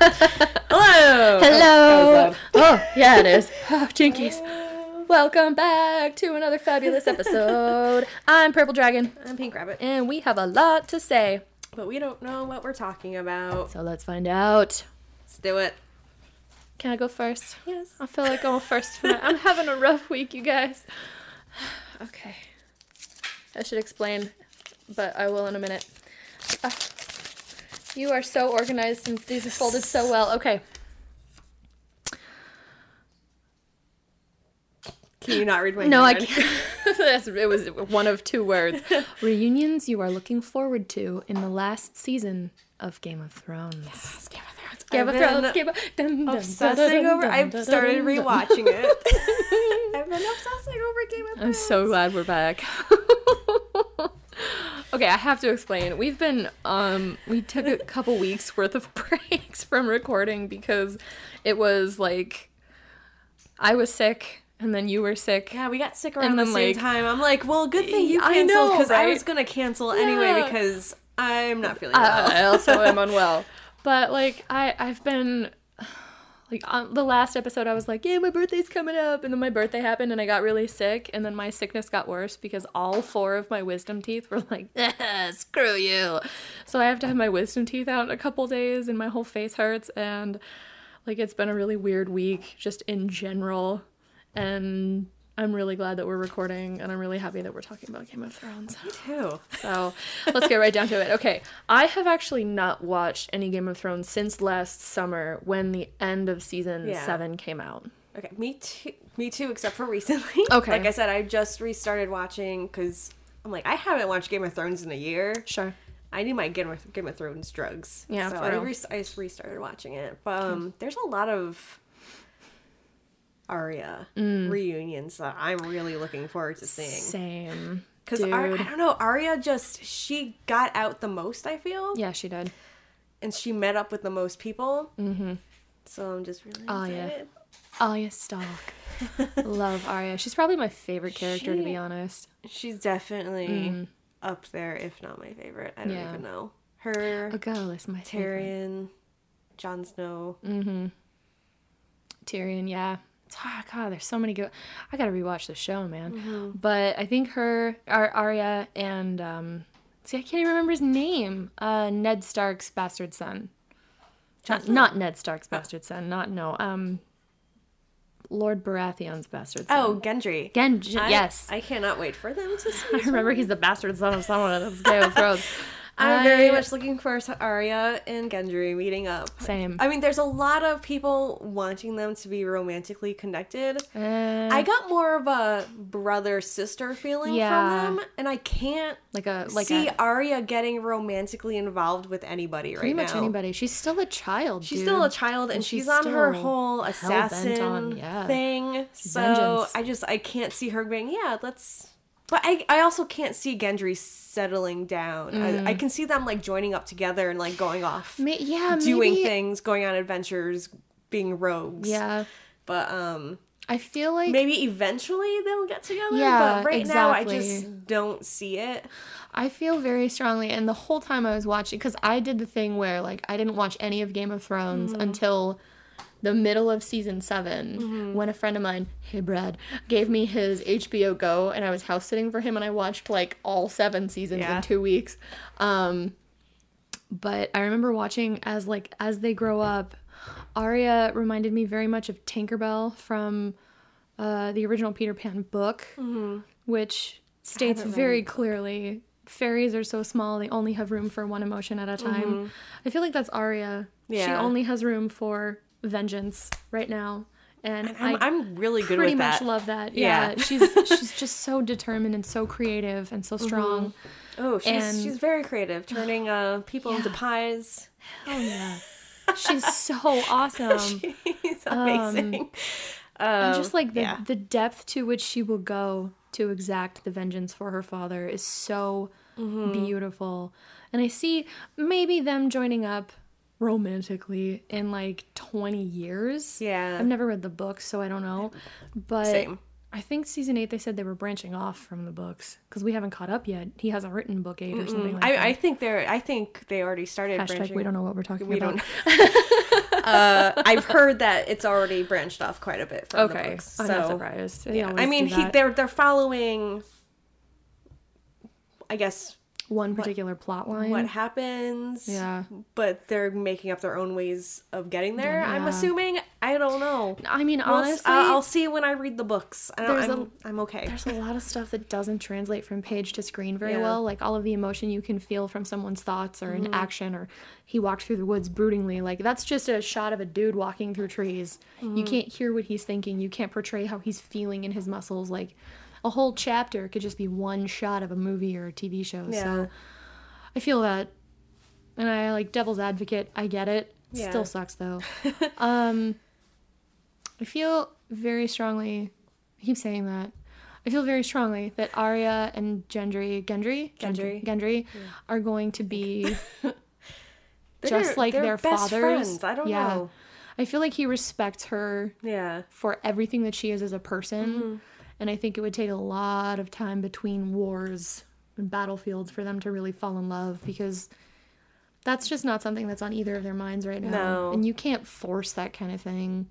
Hello. Hello. Oh, yeah, it is. Oh, jinkies. Welcome back to another fabulous episode. I'm Purple Dragon, I'm Pink Rabbit, and we have a lot to say. but we don't know what we're talking about. So let's find out. Let's do it. Can I go first? Yes. I feel like going first tonight. I'm having a rough week, you guys. Okay. I should explain, but I will in a minute. Ah. You are so organized and these are folded so well. Okay. Can you not read my No, I can't. It was one of two words. Reunions you are looking forward to in the last season of Game of Thrones. Yes, Game of Thrones. Game of I've been Thrones. Game of dun, dun, Obsessing dun, over. I've started rewatching it. I've been obsessing over Game of Thrones. I'm so glad we're back. okay, I have to explain. We've been um we took a couple weeks worth of breaks from recording because it was like I was sick and then you were sick. Yeah, we got sick around the same like- time. I'm like, well, good thing you I canceled because I right? was gonna cancel anyway because I'm not feeling I, well. I also am unwell. But like I I've been like on the last episode I was like, "Yeah, my birthday's coming up." And then my birthday happened and I got really sick and then my sickness got worse because all four of my wisdom teeth were like, "Screw you." So I have to have my wisdom teeth out in a couple days and my whole face hurts and like it's been a really weird week just in general. And I'm really glad that we're recording and I'm really happy that we're talking about Game of Thrones. Me too. So let's get right down to it. Okay, I have actually not watched any Game of Thrones since last summer when the end of season Yeah. seven came out. Okay, me too. Me too, except for recently. Okay. Like I said, I just restarted watching because I'm like, I haven't watched Game of Thrones in a year. Sure. I need my Game of, Game of Thrones drugs. Yeah, so I, re- I just restarted watching it. But um, there's a lot of Arya Mm. reunions that I'm really looking forward to seeing. Same. Because Dude. I don't know, Arya just she got out the most. I feel, yeah, she did. and she met up with the most people. Mm-hmm. So I'm just really Oh, yeah. excited. Arya Stark. Love Arya. She's probably my favorite character, to be honest. She's definitely up there, if not my favorite. I don't Mm. Yeah. even know her. A girl is my favorite. Tyrion, Jon Snow. Tyrion, yeah. Hard. God, there's so many good. I gotta rewatch the show, man. But I think her, Ar- Arya, and um, see, I can't even remember his name. Uh, Ned Stark's bastard son. Not, not Ned Stark's bastard son. Not no. Um, Lord Baratheon's bastard son. Oh, Gendry. Gendry. I- yes. I cannot wait for them to see. I remember he's the bastard son of someone in Game of Thrones. I'm very much looking for Arya and Gendry meeting up. Same. I mean, there's a lot of people wanting them to be romantically connected. Uh, I got more of a brother sister feeling Yeah. from them, and I can't like a like see a Arya getting romantically involved with anybody pretty right much now. anybody. She's still a child. She's dude. still a child, and, And she's, she's on her whole assassin on- yeah. thing. So Vengeance. I just I can't see her being yeah. Let's. But I I also can't see Gendry settling down. Mm. I, I can see them like joining up together and like going off, Ma- yeah, doing maybe- things, going on adventures, being rogues. Yeah, But um, I feel like maybe eventually they'll get together. Yeah, but right now I just don't see it. I feel very strongly, and the whole time I was watching, because I did the thing where like I didn't watch any of Game of Thrones Mm-hmm. until the middle of season 7 Mm-hmm. when a friend of mine, hey Brad, gave me his HBO Go, and I was house sitting for him, and I watched like all seven seasons Yeah. in two weeks. Um, but I remember watching as like as they grow up. Arya reminded me very much of Tinkerbell from uh, the original Peter Pan book, which states very clearly fairies are so small they only have room for one emotion at a time. I feel like that's Arya. She only has room for vengeance right now, and I'm, I I'm really good pretty much that. love that. Yeah. Yeah, she's she's just so determined and so creative and so strong. oh, she's and- she's very creative, turning uh people into pies. Oh yeah, she's so awesome. she's amazing. and Um, just like the yeah. the depth to which she will go to exact the vengeance for her father is so Mm-hmm. beautiful. And I see maybe them joining up romantically in like 20 years. Yeah. I've never read the books, so I don't know. But Same. I think season 8 they said they were branching off from the books cuz we haven't caught up yet. He hasn't written book 8 or something like that. I, I think they're. I think they already started. Hashtag branching. we don't know what we're talking We about. don't. uh, I've heard that it's already branched off quite a bit from the Okay, books. I'm so not surprised. They yeah. I mean, he, they're they're following. I guess one particular plot line. what happens. Yeah. But they're making up their own ways of getting there. I'm assuming. I don't know. I mean, We'll honestly, I'll, I'll see when I read the books. I don't, I'm, I'm okay. there's a lot of stuff that doesn't translate from page to screen very Yeah. well. Like all of the emotion you can feel from someone's thoughts or Mm-hmm. an action, or he walked through the woods broodingly. Like that's just a shot of a dude walking through trees. Mm-hmm. You can't hear what he's thinking. You can't portray how he's feeling in his muscles. Like a whole chapter could just be one shot of a movie or a TV show. Yeah. So I feel that, and I like devil's advocate. I get it. Yeah. Still sucks though. um, I feel very strongly. I keep saying that. I feel very strongly that Arya and Gendry, Gendry, Gendry. Gendry, are going to be just like their fathers. friends. I don't yeah. know. I feel like he respects her Yeah. for everything that she is as a person. Mm-hmm. And I think it would take a lot of time between wars and battlefields for them to really fall in love because that's just not something that's on either of their minds right now. No. And you can't force that kind of thing.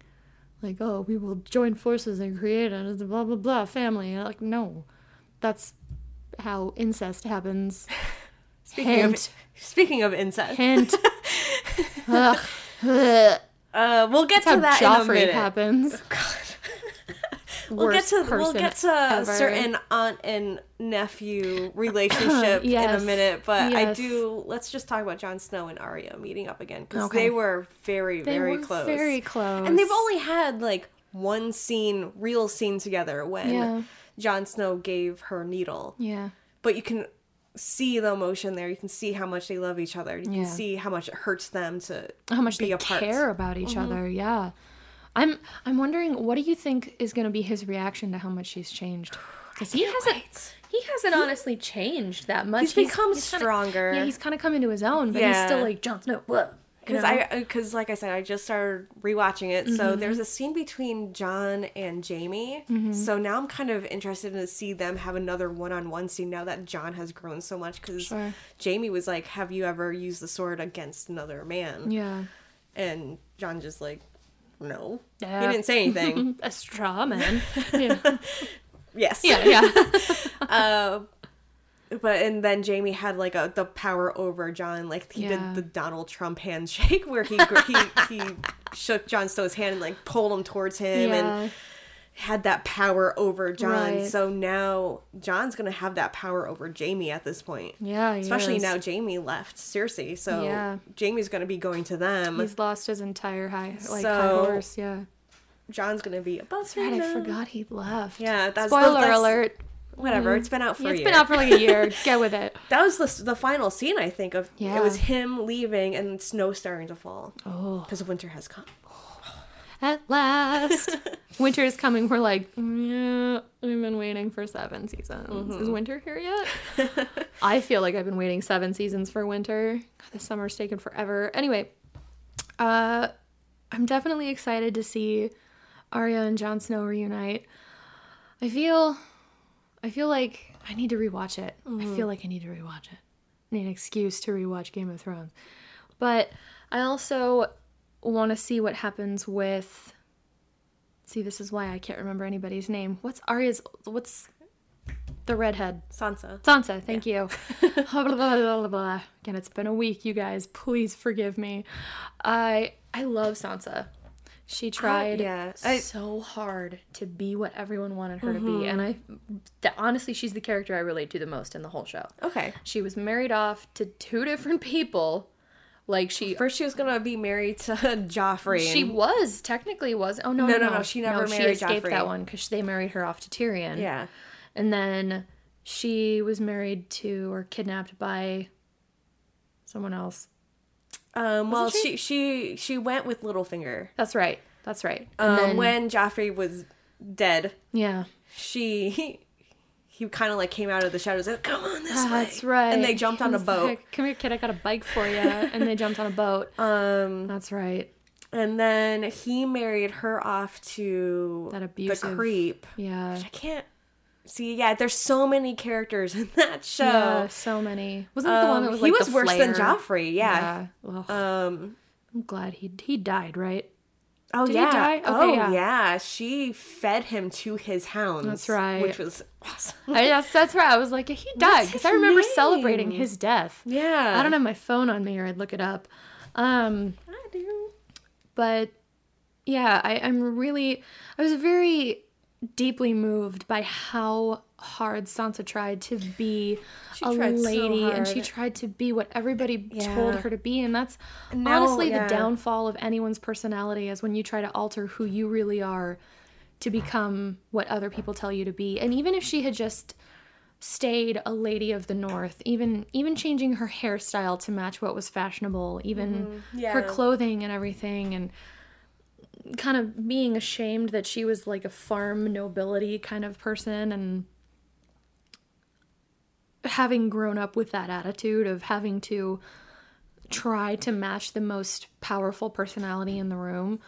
Like, oh, we will join forces and create a blah, blah, blah family. And like, no. That's how incest happens. Speaking Hint. of speaking of incest, Hint. Ugh. Uh, we'll get That's to that how in a Joffrey minute. happens. We'll get to we'll get to ever. certain aunt and nephew relationship in a minute, but I do. Let's just talk about Jon Snow and Arya meeting up again because Okay. they were very They very were close. very close. and they've only had like one scene, real scene together when Yeah. Jon Snow gave her needle, Yeah. but you can see the emotion there. You can see how much they love each other. You can see how much it hurts them to how much be they apart. care about each Mm-hmm. other. Yeah. I'm I'm wondering what do you think is going to be his reaction to how much she's changed? Cuz he hasn't wait. he hasn't honestly changed that much. He's become kinda- stronger. yeah, he's kind of come into his own, but he's still like Jon Snow. What? Because I, because like I said, I just started rewatching it. So Mm-hmm. there's a scene between Jon and Jaime. So now I'm kind of interested to see them have another one-on-one scene now that Jon has grown so much. Because Sure. Jaime was like, "Have you ever used the sword against another man?" Yeah. And Jon just like, "No." Yeah. He didn't say anything. A straw man. yeah. yes. Yeah, yeah. Uh, but and then Jaime had like a the power over Jon, like he Yeah. did the Donald Trump handshake where he he he shook Jon Snow's hand and like pulled him towards him and yeah. Had that power over Jon. Right. So now Jon's gonna have that power over Jaime at this point. Yeah, Especially is. now Jaime left Cersei, so Yeah. Jaime's gonna be going to them. He's lost his entire high like high So- horse, yeah. Jon's gonna be above God, I now. forgot he left. Yeah, that's Spoiler that's- alert. Whatever, mm-hmm. it's been out for Yeah, a it's been out for like a year. Get with it. that was the the final scene I think of. Yeah. It was him leaving and snow starting to fall Oh. because winter has come. At last. winter is coming. We're like, yeah, we've been waiting for seven seasons. Mm-hmm. Is winter here yet? I feel like I've been waiting seven seasons for winter. God, this summer's taken forever. Anyway, uh, I'm definitely excited to see Arya and Jon Snow reunite. I feel, I feel like I need to rewatch it. I feel like I need to rewatch it. I need an excuse to rewatch Game of Thrones. But I also want to see what happens with. See, this is why I can't remember anybody's name. What's Arya's? What's the redhead? Sansa. Sansa, thank you. Blah, blah, blah, blah, blah. Again, it's been a week, you guys. Please forgive me. I I love Sansa. She tried yeah, I- so hard to be what everyone wanted her to be, mm-hmm. and I th- honestly, she's the character I relate to the most in the whole show. Okay. She was married off to two different people. Like she First, she was gonna be married to Joffrey. she was technically was. Oh no, No, no, no, no, no, she never she married She escaped Joffrey. that one because they married her off to Tyrion. yeah. and then she was married to or kidnapped by someone else. Um, well, Wasn't she? she she went with Littlefinger. That's right. That's right. And Um, then when Joffrey was dead, yeah, she he, he kind of like came out of the shadows. Like, Come on this way. that's right. And they jumped He on a boat. like, Come here, kid. I got a bike for you. and they jumped on a boat. Um, That's right. and then he married her off to That the creep. Yeah. I can't see. Yeah, there's so many characters in that show. Yeah, so many. Wasn't it the one that Um, was he like was the worse than flare? Joffrey. Yeah. Yeah. Um, I'm glad he he died, right? Oh Did yeah. Okay, oh yeah. yeah. She fed him to his hounds. That's right. Which was awesome. I, that's, that's right. I was like, he died because I remember name? celebrating his death. yeah. I don't have my phone on me, or I'd look it up. Um, I do. but yeah, I, I'm really, I was very deeply moved by how hard Sansa tried to be She a tried so lady and she tried to be what everybody Yeah. told her to be. And that's now- honestly yeah. the downfall of anyone's personality is when you try to alter who you really are to become what other people tell you to be. And even if she had just stayed a lady of the north even even changing her hairstyle to match what was fashionable even mm-hmm. her Yeah. clothing and everything and kind of being ashamed that she was like a farm nobility kind of person and having grown up with that attitude of having to try to match the most powerful personality in the room,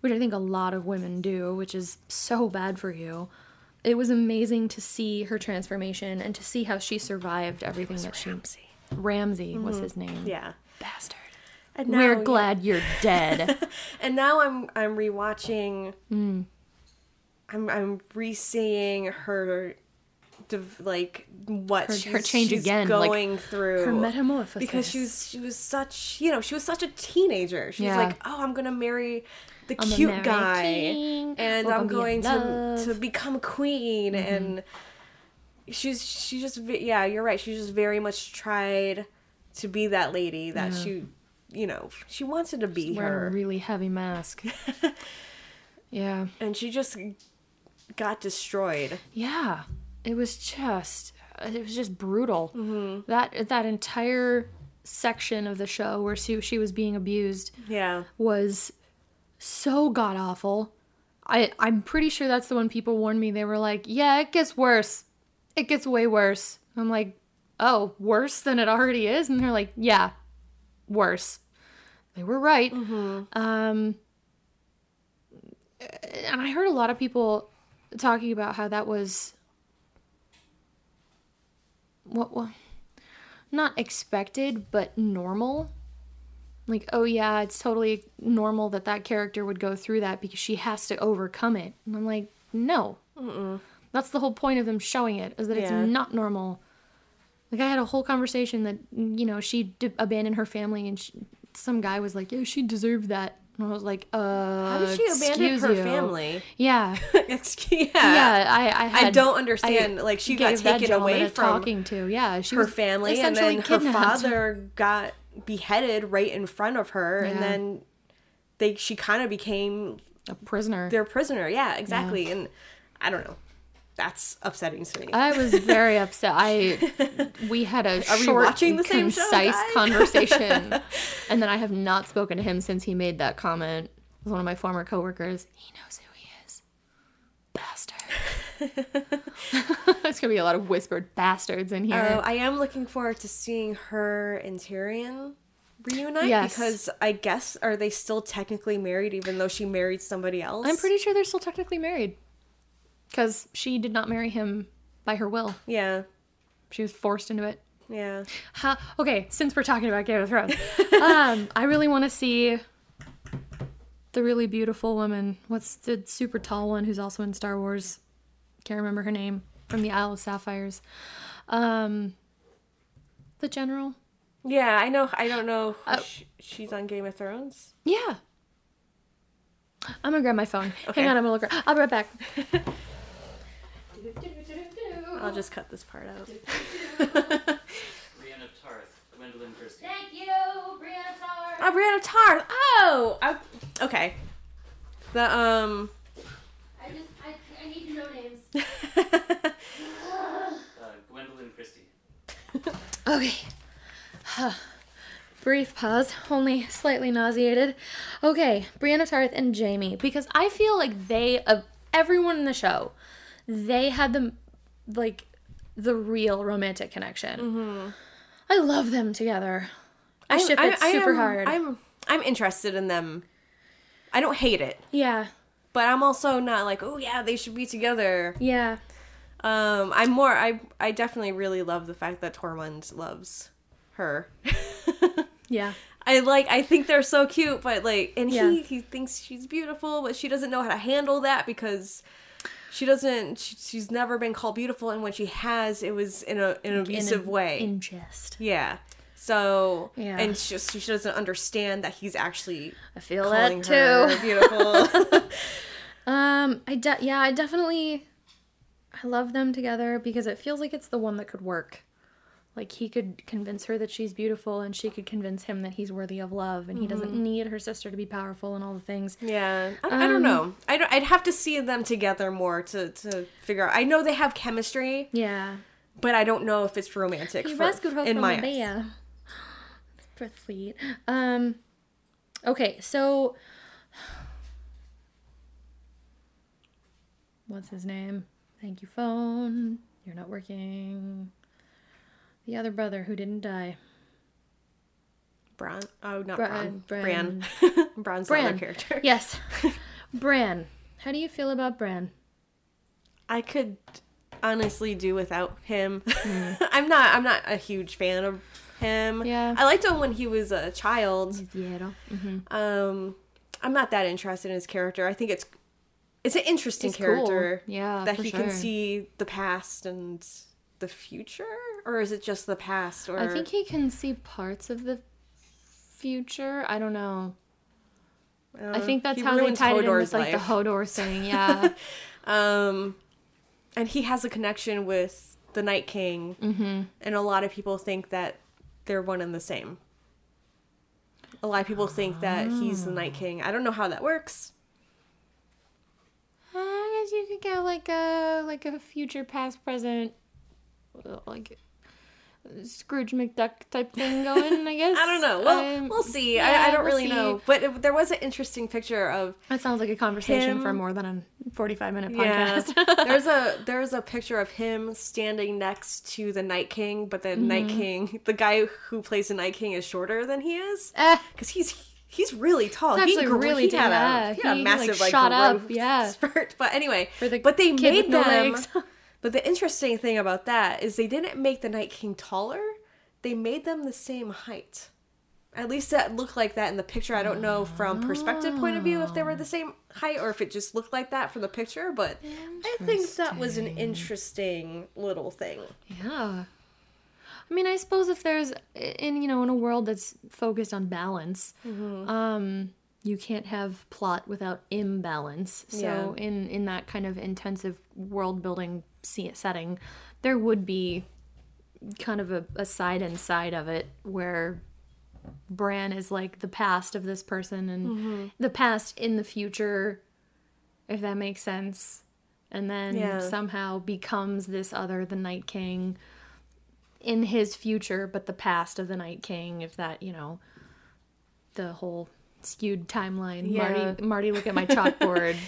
which I think a lot of women do, which is so bad for you. It was amazing to see her transformation and to see how she survived everything that she Ramsay. Ramsay was his name. Yeah. Bastard. And We're now- glad you're dead. And now I'm I'm rewatching. Mm. I'm I'm re-seeing her, like what Her- she's, her change she's again, like, going through. her metamorphosis. because she was she was such you know she was such a teenager. She Yeah. was like, oh, I'm gonna marry the I'm cute guy, king. and We're I'm gonna be going in to. Mm-hmm. become queen and. She's she just yeah you're right she just very much tried to be that lady that she you know she wanted to be wearing her a really heavy mask. yeah. and she just got destroyed. Yeah, it was just it was just brutal. Mm-hmm. That that entire section of the show where she she was being abused Yeah. was so god awful. I I'm pretty sure that's the one people warned me. They were like, "Yeah, it gets worse. It gets way worse." I'm like, "Oh, worse than it already is?" And they're like, "Yeah, worse." They were right. Um and I heard a lot of people talking about how that was what what? Not expected but normal. Like oh yeah it's totally normal that that character would go through that because she has to overcome it. And i'm like no. That's the whole point of them showing it is that Yeah. it's not normal. Like i had a whole conversation that you know she d- abandoned her family and she, some guy was like yeah she deserved that and i was like uh How did she abandon her you. family? yeah Excuse- yeah i i, I don't understand. like she got taken away from talking to yeah she her family, and then her father got beheaded right in front of her, and then they she kind of became a prisoner their prisoner. Yeah, exactly. And I don't know. That's upsetting to me. I was very upset. I we had a Are we short, watching the same show, concise guys? conversation, and then I have not spoken to him since he made that comment. It was one of my former coworkers. He knows who he is. Bastard. There's gonna be a lot of whispered bastards in here. Uh, I am looking forward to seeing her and Tyrion reunite Yes. because I guess are they still technically married even though she married somebody else? I'm pretty sure they're still technically married, because she did not marry him by her will. Yeah. She was forced into it. Yeah. Ha- okay, since we're talking about Game of Thrones, um, I really want to see the really beautiful woman. What's the super tall one who's also in Star Wars? Can't remember her name from the Isle of Sapphires. Um, the general. Yeah, I know. I don't know. Oh. sh- she's on Game of Thrones. Yeah. I'm gonna grab my phone. Okay. Hang on, I'm gonna look. I'll be right back. I'll just cut this part out. Brienne of Tarth, Gwendoline Christie. Thank you, Brianna Tar. Oh, Brianna Tarth. Oh, I, okay. The um. I just, I, I need to know names. Uh, Gwendoline Christie. Okay. Huh. Brief pause, only slightly nauseated. Okay, Brianna Tarth and Jaime, because I feel like they, of everyone in the show, they had the, like, the real romantic connection. I love them together. I ship it super am, hard. I'm I'm interested in them. I don't hate it, yeah, but I'm also not like, oh yeah, they should be together. yeah. Um, I'm more. I I definitely really love the fact that Tormund loves her. Yeah. I like I think they're so cute, but like and Yeah. he he thinks she's beautiful, but she doesn't know how to handle that because she doesn't she, she's never been called beautiful and when she has it was in a in an abusive in a, way. in jest. yeah. So Yeah. and she she doesn't understand that he's actually I feel calling that too. beautiful. Um, I de- yeah, I definitely I love them together because it feels like it's the one that could work. Like he could convince her that she's beautiful and she could convince him that he's worthy of love and he doesn't need her sister to be powerful and all the things. Yeah, I, I Um, don't know. I don't, I'd have to see them together more to, to figure out. I know they have chemistry, Yeah. but I don't know if it's romantic. He for- rescued her in from my a eyes. sweet. Um okay, so what's his name? Thank you, phone. You're not working. The other brother who didn't die. Bronn. Oh, not Bran- Bran. Bran. Bran's the Bran. other character. Yes. Bran. How do you feel about Bran? I could honestly do without him. Hmm. I'm not. I'm not a huge fan of him. Yeah. I liked him when he was a child. Mm-hmm. Um, I'm not that interested in his character. I think it's it's an interesting cool. character. Yeah, that he sure. can see the past and the future, or is it just the past? Or I think he can see parts of the future. I don't know. I think that's how they Uh, ruined it in Hodor's with like the. Hodor thing. Yeah. Um, and he has a connection with the Night King, mm-hmm. and a lot of people think that they're one and the same. A lot of people think that he's the Night King. I don't know how that works. I guess you could get like a like a future, past, present, uh, like Scrooge McDuck type thing going. I guess I don't know. Well, Um, we'll see. yeah, I, I don't we'll really see. know. But it, there was an interesting picture of That sounds like a conversation for more than a forty-five minute Yeah. podcast. there's a there's a picture of him standing next to the Night King, but the Mm-hmm. Night King, the guy who plays the Night King, is shorter than he is Eh, because he's he's really tall. It's he really he had yeah, a, he had he, a like, massive like, shot up, yeah. spurt. But anyway, but they made them. But the interesting thing about that is they didn't make the Night King taller. They made them the same height. At least that looked like that in the picture. I don't know from perspective point of view if they were the same height or if it just looked like that from the picture, but I think that was an interesting little thing. Yeah. I mean, I suppose if there's in you know in a world that's focused on balance, Mm-hmm. um, you can't have plot without imbalance. So Yeah. in in that kind of intensive world building se- setting, there would be kind of a, a side and side of it where Bran is like the past of this person and Mm-hmm. the past in the future, if that makes sense. And then Yeah. somehow becomes this other, the Night King, in his future, but the past of the Night King, if that, you know, the whole skewed timeline. Yeah. Marty, Marty, look at my chalkboard.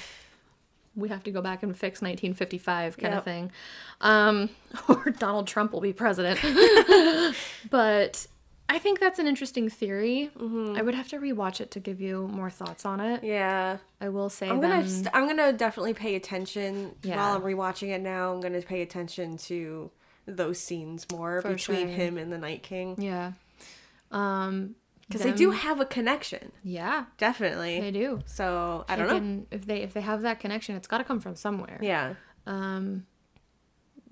we have to go back and fix 1955 kind Yep. of thing. Um, or Donald Trump will be president. but I think that's an interesting theory. Mm-hmm. I would have to rewatch it to give you more thoughts on it. Yeah. I will say I'm gonna them- st- I'm gonna definitely pay attention Yeah. while I'm rewatching it now. I'm gonna pay attention to those scenes more For between sure. him and the Night King yeah. Um, because they do have a connection, Yeah, definitely. they do. So I don't know. can- if they if they have that connection, it's got to come from somewhere. Yeah. Um,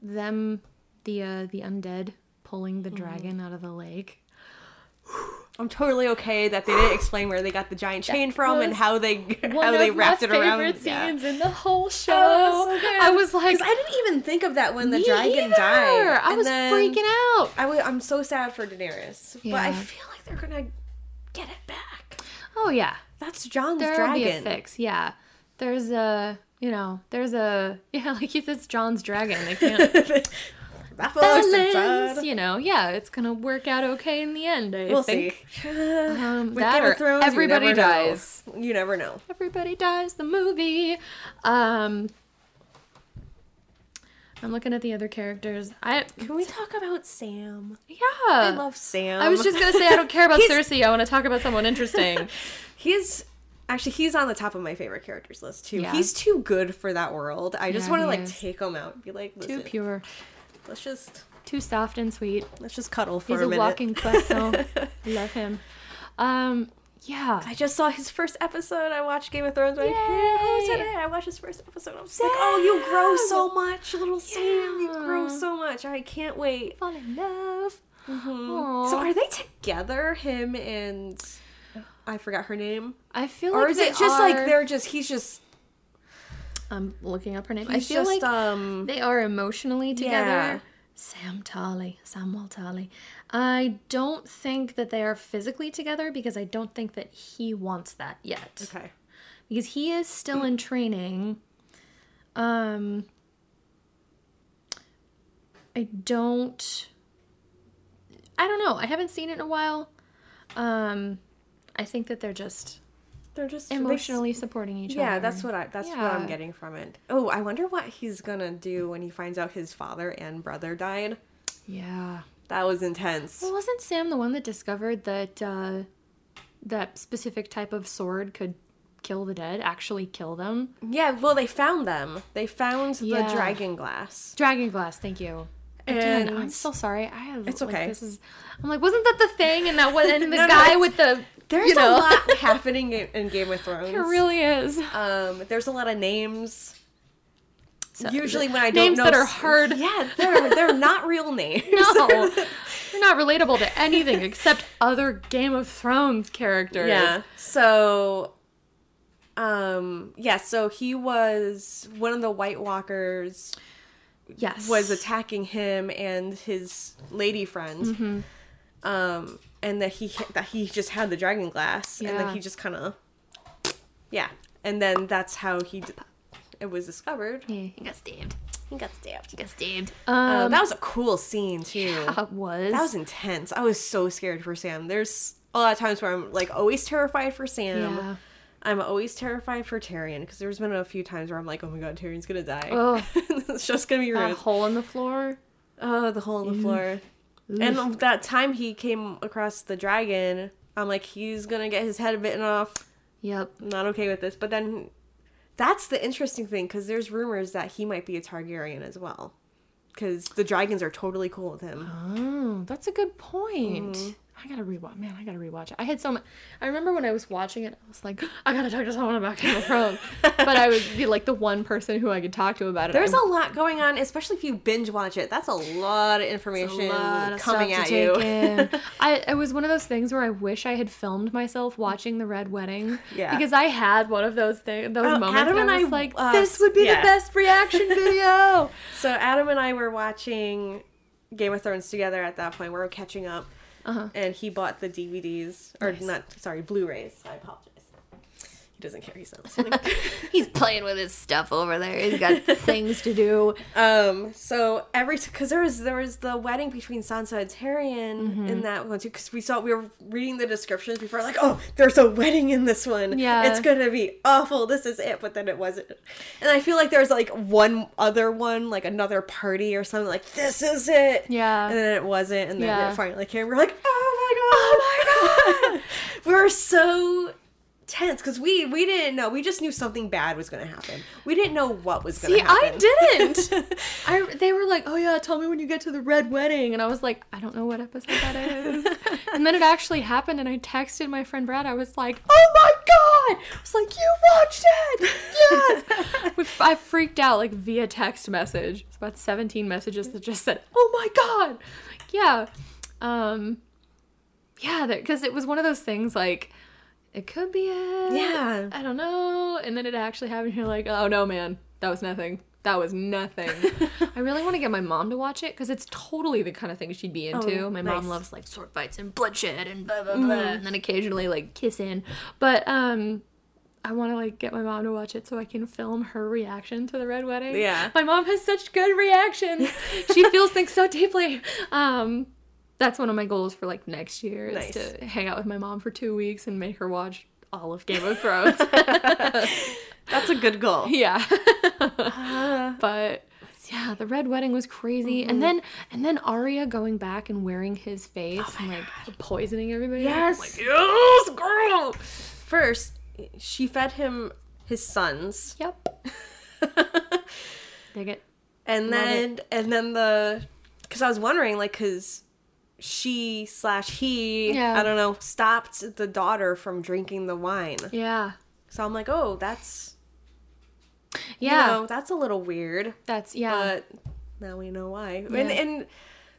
them, the uh, the undead pulling the dragon out of the lake. I'm totally okay that they didn't explain where they got the giant chain from and how they how they wrapped it around. favorite Yeah. scenes in the whole show. Oh, so. I was like, I didn't even think of that when the dragon either." died. I And was freaking out. I w- I'm so sad for Daenerys, but I feel like they're gonna get it back. Oh yeah, That's Jon's there'll be a dragon. fix. Yeah, there's a you know there's a yeah like if it's Jon's dragon, they can't balance. You know, yeah, it's gonna work out okay in the end. I We'll think. see. Um, that Game or Thrones, you everybody know. dies. You never know. Everybody dies. The movie. Um, I'm looking at the other characters. I Can we talk about Sam? yeah. I love Sam. I was just gonna say I don't care about Cersei. I want to talk about someone interesting. He's actually he's on the top of my favorite characters list too. Yeah. He's too good for that world. I just Yeah, want to like is. take him out and be like, Too pure, let's just too soft and sweet. let's just cuddle for He's a a, minute. walking queso. Love him. Um, yeah. I just saw his first episode. I watched Game of Thrones. Like, Yay! hey, today I watched his first episode. I was like, oh, you grow so much, little Sam. You grow so much. I can't wait. Fall in love. Aw. So are they together? Him and I forgot her name. I feel like Or is it just like they're just he's just I'm looking up her name. I feel just like um they are emotionally together. Yeah. Sam Tarly, Samwell Tarly. I don't think that they are physically together because I don't think that he wants that yet. okay. Because he is still in training. Um I don't I don't know. I haven't seen it in a while. Um I think that they're just They're just they- emotionally supporting each other. Yeah, that's what I that's what I'm getting from it. Oh, I wonder what he's gonna do when he finds out his father and brother died. Yeah. That was intense. Well, wasn't Sam the one that discovered that uh, that specific type of sword could kill the dead? Actually, kill them? Yeah, well, they found them. They found the dragon glass. Dragon glass. Thank you. And Again, I'm so sorry. I have. It's like, okay. this is. I'm like, wasn't that the thing? And that was, and the No, no, guy it's- with the. There's you know, a lot happening in, in Game of Thrones. It really is. Um, there's a lot of names. So- Usually, when I don't names know that are hard. yeah, they're they're not real names. No, they're not relatable to anything except other Game of Thrones characters. Yeah. So, um, yeah. So he was one of the White Walkers Yes. was attacking him and his lady friend. Mm-hmm. Um, and that he that he just had the dragon glass, and then he just kind of, yeah. And then that's how he d- it was discovered. Yeah, he got stabbed. He got stabbed. He got stabbed. Um, Um, that was a cool scene too. that was. That was intense. I was so scared for Sam. There's a lot of times where I'm like always terrified for Sam. Yeah. I'm always terrified for Tyrion because there's been a few times where I'm like, oh my god, Tyrion's gonna die. Oh, it's just gonna be that hole in the floor. Oh, the hole in the floor. And that time he came across the dragon, I'm like, he's gonna get his head bitten off. Yep. Not okay with this. But then that's the interesting thing because there's rumors that he might be a Targaryen as well. Because the dragons are totally cool with him. Oh, that's a good point. Mm-hmm. I gotta rewatch. Man, I gotta rewatch it. I had so much. I remember when I was watching it, I was like, I gotta talk to someone about Game of Thrones. but I would be like the one person who I could talk to about it. There's I, a lot going on, especially if you binge watch it. That's a lot of information lot of coming stuff at to you. take in. I it was one of those things where I wish I had filmed myself watching the Red Wedding. Yeah. Because I had one of those things, those Oh, moments. Adam and I was I, like, uh, this would be yeah. the best reaction video. So Adam and I were watching Game of Thrones together at that point. We were catching up, Uh-huh. and he bought the DVDs or Nice. not, sorry, Blu-rays. I apologize. He doesn't care. He's not listening. He's playing with his stuff over there. He's got things to do. um. So every because there was there was the wedding between Sansa and Tyrion Mm-hmm. in that one too. Because we saw we were reading the descriptions before, like, oh, there's a wedding in this one. Yeah. it's gonna be awful. This is it. But then it wasn't. And I feel like there's like one other one, like another party or something. Like this is it. Yeah. And then it wasn't, and then Yeah. it finally came. We're like, oh my god, oh my god. we were so tense because we we didn't know. We just knew something bad was going to happen. We didn't know what was going to happen. See, I didn't. I they were like, "Oh yeah, tell me when you get to the red wedding," and I was like, "I don't know what episode that is." and then it actually happened, and I texted my friend Brad. I was like, "Oh my god!" I was like, "You watched it? Yes!" we, I freaked out like via text message. It's about seventeen messages that just said, "Oh my god!" Like, yeah, um, yeah, because it was one of those things like. It could be it. Yeah. I don't know. And then it actually happened. You're like, oh no, man, that was nothing. That was nothing. I really want to get my mom to watch it because it's totally the kind of thing she'd be into. Oh, my nice. mom loves like sword fights and bloodshed and blah blah blah, and then occasionally like kissing. But um, I want to like get my mom to watch it so I can film her reaction to the red wedding. Yeah. my mom has such good reactions. she feels things so deeply. Um, that's one of my goals for like next year is Nice. to hang out with my mom for two weeks and make her watch all of Game of Thrones. That's a good goal. yeah. Uh, but yeah, the red wedding was crazy. Mm-hmm. And then and then Arya going back and wearing his face and like poisoning everybody. Oh Yes. Like, yes, girl. First, she fed him his sons, Yep. Dig it. and Love then and then the because I was wondering like because she slash he Yeah. I don't know stopped the daughter from drinking the wine. Yeah. So I'm like, oh, that's Yeah. you know, that's a little weird. That's yeah. But now we know why. And Yeah. and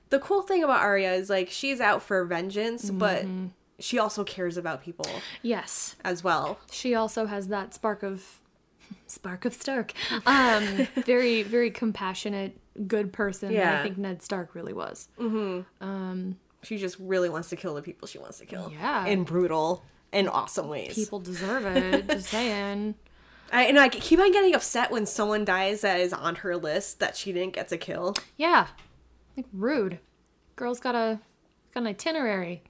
the cool thing about Arya is like she's out for vengeance, but Mm-hmm. she also cares about people yes. as well. She also has that spark of spark of Stark. Um very very compassionate good person that I think Ned Stark really was. Um, she just really wants to kill the people she wants to kill. Yeah. In brutal and awesome ways. People deserve it. just saying. I, and I keep on getting upset when someone dies that is on her list that she didn't get to kill. Yeah. Like rude. Girl's got a got an itinerary.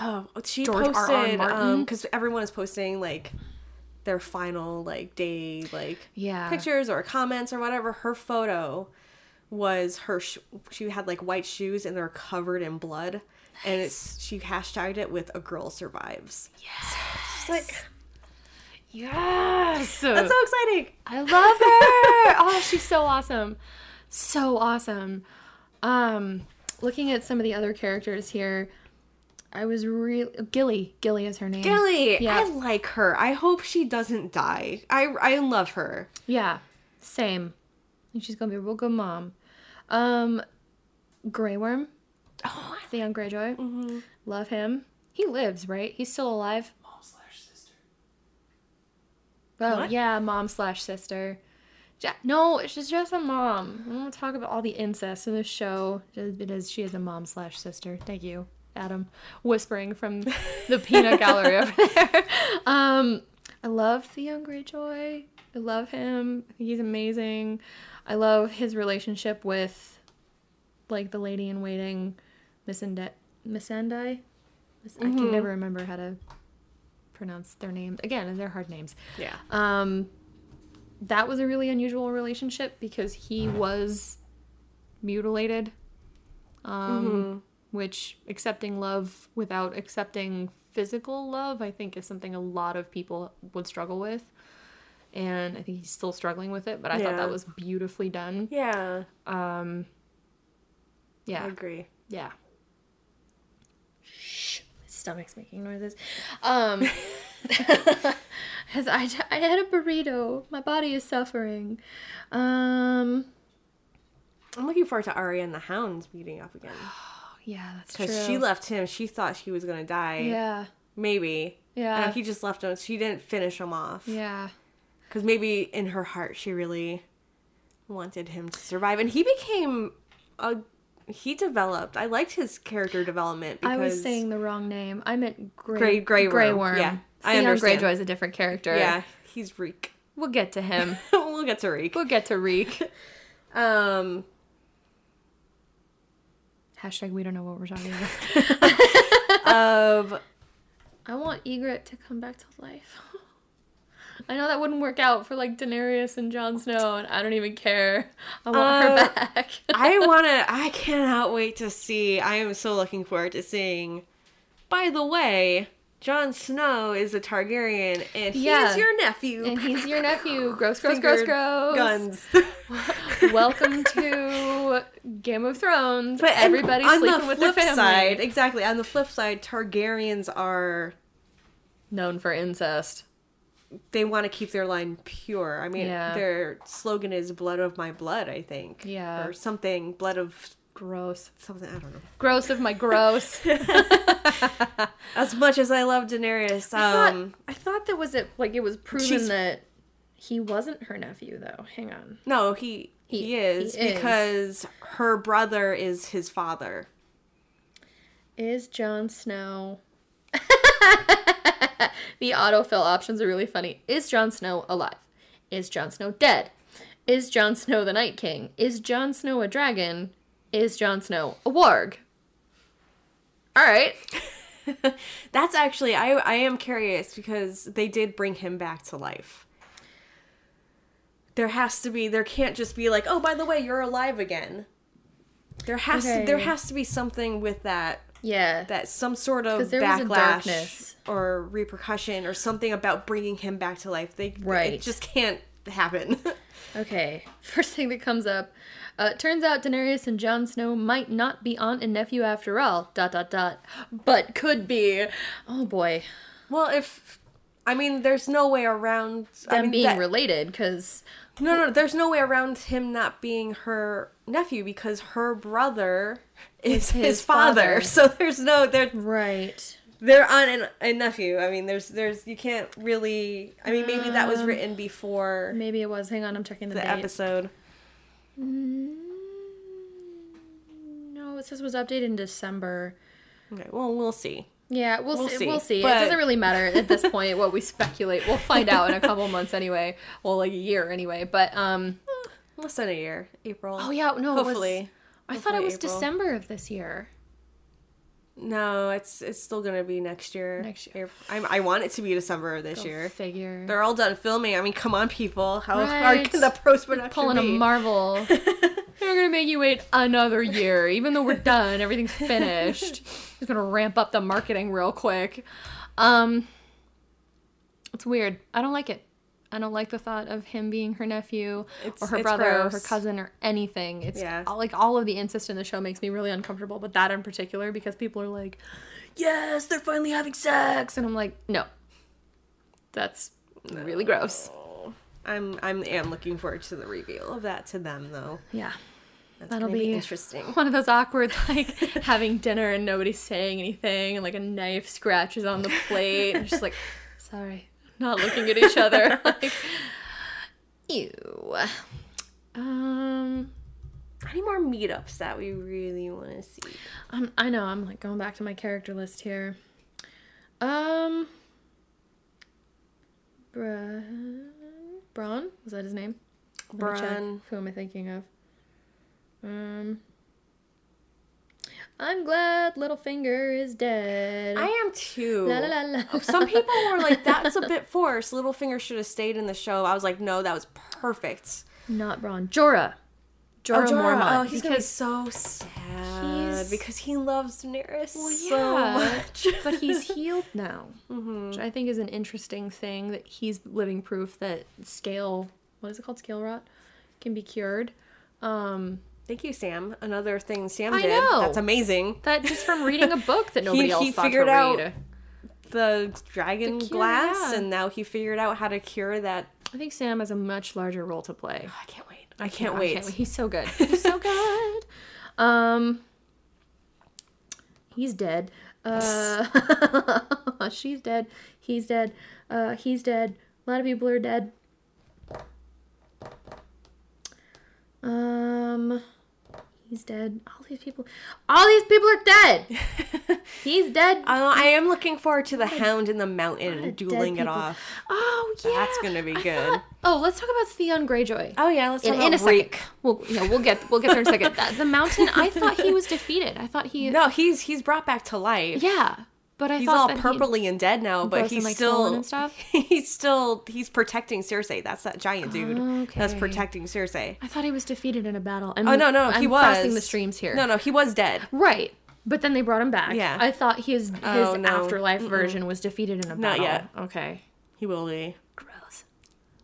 Oh, she George posted because everyone is posting like their final like day like Yeah. pictures or comments or whatever. Her photo was her. Sh- she had like white shoes and they're covered in blood, and it's she hashtagged it with "a girl survives." Yes. It's like Yes. that's so exciting. I love her. oh, she's so awesome. So awesome. Um looking at some of the other characters here, I was real Gilly. Gilly is her name. Gilly, Yeah. I like her. I hope she doesn't die. I I love her. Yeah. Same. And she's gonna be a real good mom. Um Grey Worm, Oh, Theon Greyjoy. Mm-hmm. Love him. He lives, right? He's still alive. Mom slash sister. Oh What? yeah, mom slash sister. Ja- no, she's just, just a mom. I don't want to talk about all the incest in this show. Just- It is she is a mom slash sister. Thank you, Adam, whispering from the peanut gallery over there. Um, I love Theon Greyjoy. I love him. I think he's amazing. I love his relationship with, like the lady in waiting, Miss Inde- Miss Andai. Miss- I can never remember how to pronounce their names. Again, they're hard names. yeah. Um, that was a really unusual relationship because he was mutilated. Um, which accepting love without accepting physical love, I think, is something a lot of people would struggle with. And I think he's still struggling with it, but I thought that was beautifully done. Yeah, Um, yeah. I agree. yeah. Shh, my stomach's making noises. Um, as I, I had a burrito. My body is suffering. Um, I'm looking forward to Arya and the Hounds meeting up again yeah, that's true. because she left him. She thought he was gonna die. Yeah, Maybe. Yeah. And he just left him. She didn't finish him off. yeah, Because maybe in her heart she really wanted him to survive, and he became a. He developed. I liked his character development because I was saying the wrong name. I meant Grey Grey- Grey Grey Worm. Worm. Yeah, I Theon understand. Greyjoy is a different character. yeah, he's Reek. we'll get to him. we'll get to Reek. we'll get to Reek. Um, Hashtag we don't know what we're talking about. um, I want Ygritte to come back to life. I know that wouldn't work out for like Daenerys and Jon Snow, and I don't even care. I want Uh, her back. I want to. I cannot wait to see. I am so looking forward to seeing. By the way, Jon Snow is a Targaryen, and he's Yeah. your nephew. and he's your nephew. Gross, gross, gross, Fingered gross. Guns. Welcome to Game of Thrones. But everybody's on sleeping the with their flip family. side, exactly. On the flip side, Targaryens are Known for incest. they want to keep their line pure. I mean, Yeah. their slogan is "Blood of my blood," I think. Yeah. Or something. Blood of Gross. something. I don't know. Gross of my gross. As much as I love Daenerys, I thought- um, I thought that was it. Like it was proven She's- that he wasn't her nephew, though. Hang on. no, he He- he, is he is. because her brother is his father. Is Jon Snow? the autofill options are really funny. Is Jon Snow alive? Is Jon Snow dead? Is Jon Snow the Night King? Is Jon Snow a dragon? Is Jon Snow a warg? All right. That's actually I I am curious because they did bring him back to life. There has to be there can't just be like, "Oh, by the way, you're alive again." There has to there has to be something with that Yeah. that some sort of backlash or repercussion or something about bringing him back to life. They Right. it just can't happen. Okay, first thing that comes up. Uh, turns out Daenerys and Jon Snow might not be aunt and nephew after all. Dot dot dot. But could be. Oh boy, Well, if I mean, there's no way around them I mean, being that- related because No, no, there's no way around him not being her nephew because her brother is his, his father. father. So there's no they're right. they're aunt and, and nephew. I mean, there's there's you can't really. I mean, maybe that was Um, written before Maybe it was. Hang on, I'm checking the, the episode. Mm, No, it says it was updated in December. Okay, well, we'll see. Yeah, we'll, We'll see. see, We'll see. but- It doesn't really matter at this point what we speculate. We'll find out in a couple months anyway. Well, like a year anyway. But um, Less than a year, April. oh yeah, no, it was- hopefully. I thought it was April. December of this year. No, it's it's still gonna be next year. Next year. April. I, want it to be December of this Go year. Figure. They're all done filming. I mean, come on, people. How hard Right. can the post production pulling a? Marvel. They're gonna make you wait another year, even though we're done. Everything's finished. Just gonna ramp up the marketing real quick. Um, it's weird. I don't like it. I don't like the thought of him being her nephew It's- or her brother or her cousin or anything. It's Yeah. all, like all of the incest in the show makes me really uncomfortable, but that in particular because people are like, "Yes, they're finally having sex," and I'm like, "No, that's really gross." I'm I'm am looking forward to the reveal of that to them though. Yeah. That's That'll gonna be interesting. One of those awkward, like having dinner and nobody saying anything, and like a knife scratches on the plate. and just like, sorry, not looking at each other. like, ew. Um, Any more meetups that we really want to see? I'm, I know I'm like going back to my character list here. Um, Bra- Bronn was that his name? Let me check. Bran. Who am I thinking of? Um, I'm glad Littlefinger is dead. I am too. La, la, la. Some people were like, "That's a bit forced." Littlefinger should have stayed in the show. I was like, "No, that was perfect." Not Bronn. Jorah. Jorah, oh, Jorah. Mormont. Oh, he's gonna be so sad he's- because he loves Daenerys Well, so much. but he's healed now, Mhm. which I think is an interesting thing that he's living proof that scale, what is it called, scale rot, can be cured. Um, Thank you, Sam. Another thing Sam I did. know. That's amazing. that just from reading a book that nobody He- else he thought figured to out- read. The dragon The cure, glass, yeah. and now he figured out how to cure that. I think Sam has a much larger role to play. I can't wait. I can't wait. He's so good. He's so good. Um, he's dead. Uh, she's dead. He's dead. Uh, he's dead. A lot of people are dead. Um, he's dead. All these people. All these people are dead. He's dead. Uh, I am looking forward to the Hound in the Mountain dueling it off. Oh yeah, That's gonna be I good. thought- oh, let's talk about Theon Greyjoy. Oh yeah, let's in, talk in a about second. Reek. We'll, yeah, we'll get we'll get there in a second. The mountain. I thought he was defeated. I thought he. No, he's he's brought back to life. Yeah, but I He's thought all purpley and dead now, but he's like, still and stuff? He's still he's protecting Cersei. That's that giant dude that's Okay. protecting Cersei. I thought he was defeated in a battle. I'm, Oh no, no, I'm he was crossing the streams here. No, no, he was dead. right. But then they brought him back. Yeah. I thought his his Oh, no. afterlife version was defeated in a battle. Not yet. Okay. He will be. Gross.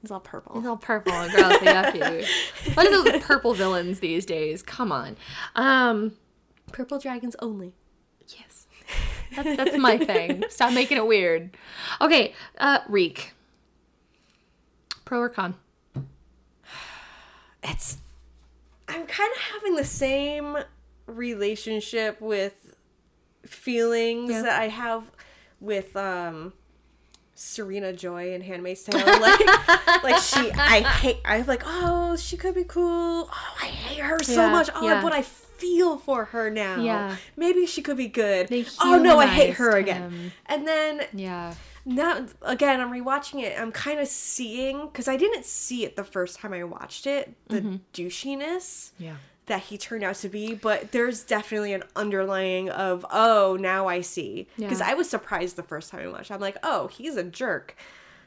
He's all purple. He's all purple and gross and yucky. What are those purple villains these days? Come on. Um. Purple dragons only. Yes. That's, that's my thing. Stop making it weird. Okay, uh, Reek. Pro or con? It's. I'm kind of having the same relationship with feelings Yeah. that I have with um Serena Joy in Handmaid's Tale. Like, like she, I hate. I'm like, oh, she could be cool. Oh, I hate her so Yeah, much. Oh, yeah. but I feel for her now. Yeah. maybe she could be good. Oh no, I hate her humanized again. him. And then Yeah. now again i'm rewatching it i'm kind of seeing because i didn't see it the first time i watched it the Mm-hmm. douchiness Yeah. that he turned out to be but there's definitely an underlying of oh now i see because Yeah. i was surprised the first time i watched i'm like oh he's a jerk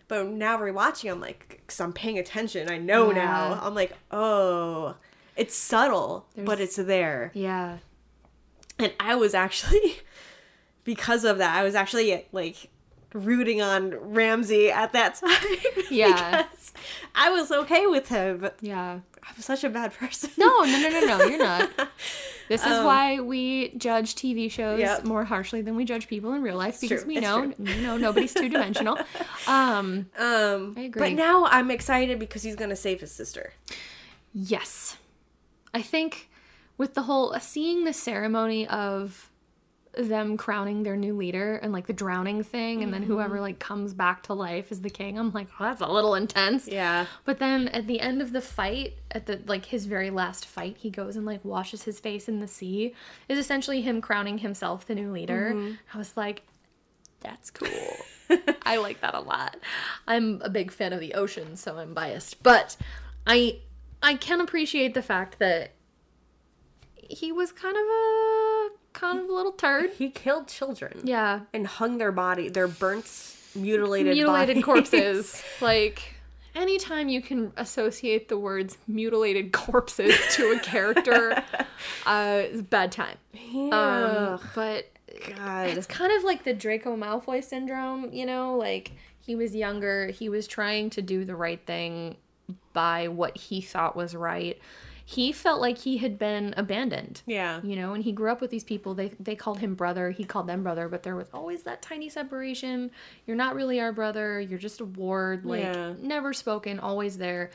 but now rewatching i'm like because i'm paying attention i know now i'm like oh it's subtle but it's there Yeah. and I was actually because of that I was actually like rooting on Ramsay at that time. Yeah. because I was okay with him. Yeah. I'm such a bad person. No, no, no, no, no. You're not. This is Um, why we judge TV shows Yep. more harshly than we judge people in real life because we it's know, you know, nobody's two dimensional. Um, Um, I agree. But now I'm excited because he's gonna save his sister. yes, I think with the whole seeing the ceremony of them crowning their new leader and like the drowning thing, and then Mm-hmm. whoever like comes back to life is the king, I'm like, oh, that's a little intense. Yeah. But then at the end of the fight, at the like his very last fight, he goes and like washes his face in the sea. Is essentially him crowning himself the new leader. Mm-hmm. I was like, that's cool. I like that a lot. I'm a big fan of the ocean, so I'm biased, but I I can appreciate the fact that he was kind of a kind of a little turd. He killed children. Yeah, And hung their body, their burnt, mutilated, mutilated bodies. corpses. Like anytime you can associate the words mutilated corpses to a character, uh, it's a bad time. Yeah. Um, but God. it's kind of like the Draco Malfoy syndrome, you know, like he was younger, he was trying to do the right thing by what he thought was right. He felt like he had been abandoned. yeah. You know, and he grew up with these people. They they called him brother. He called them brother, but there was always that tiny separation. You're not really our brother. You're just a ward. Like Yeah. never spoken, always there.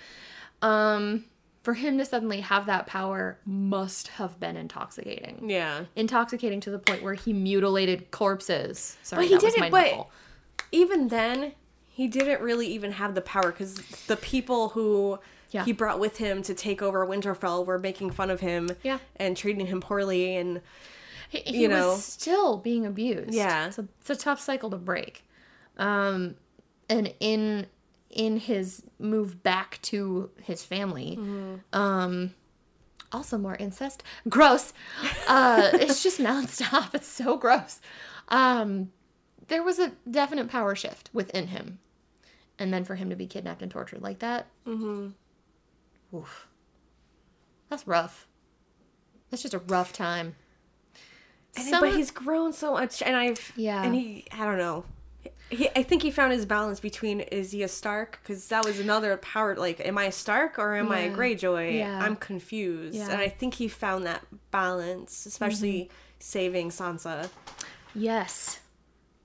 Um, for him to suddenly have that power must have been intoxicating. Yeah. Intoxicating to the point where he mutilated corpses. Sorry, But he didn't- my but- Even then, he didn't really even have the power because the people who Yeah. he brought with him to take over Winterfell were making fun of him Yeah. and treating him poorly. And He, he you was know. still being abused. Yeah. it's a, it's a tough cycle to break. Um, and in in his move back to his family, Mm-hmm. um, also more incest. Gross. Uh, it's just nonstop. It's so gross. Um, there was a definite power shift within him, and then for him to be kidnapped and tortured like that. Mm-hmm. Oof. That's rough. That's just a rough time. And Some- but he's grown so much, and I've Yeah. and he I don't know. He, I think he found his balance between is he a Stark because that was another power. Like, am I a Stark or am I a Yeah. Greyjoy? Yeah. I'm confused, Yeah. and I think he found that balance, especially saving Sansa, Yes.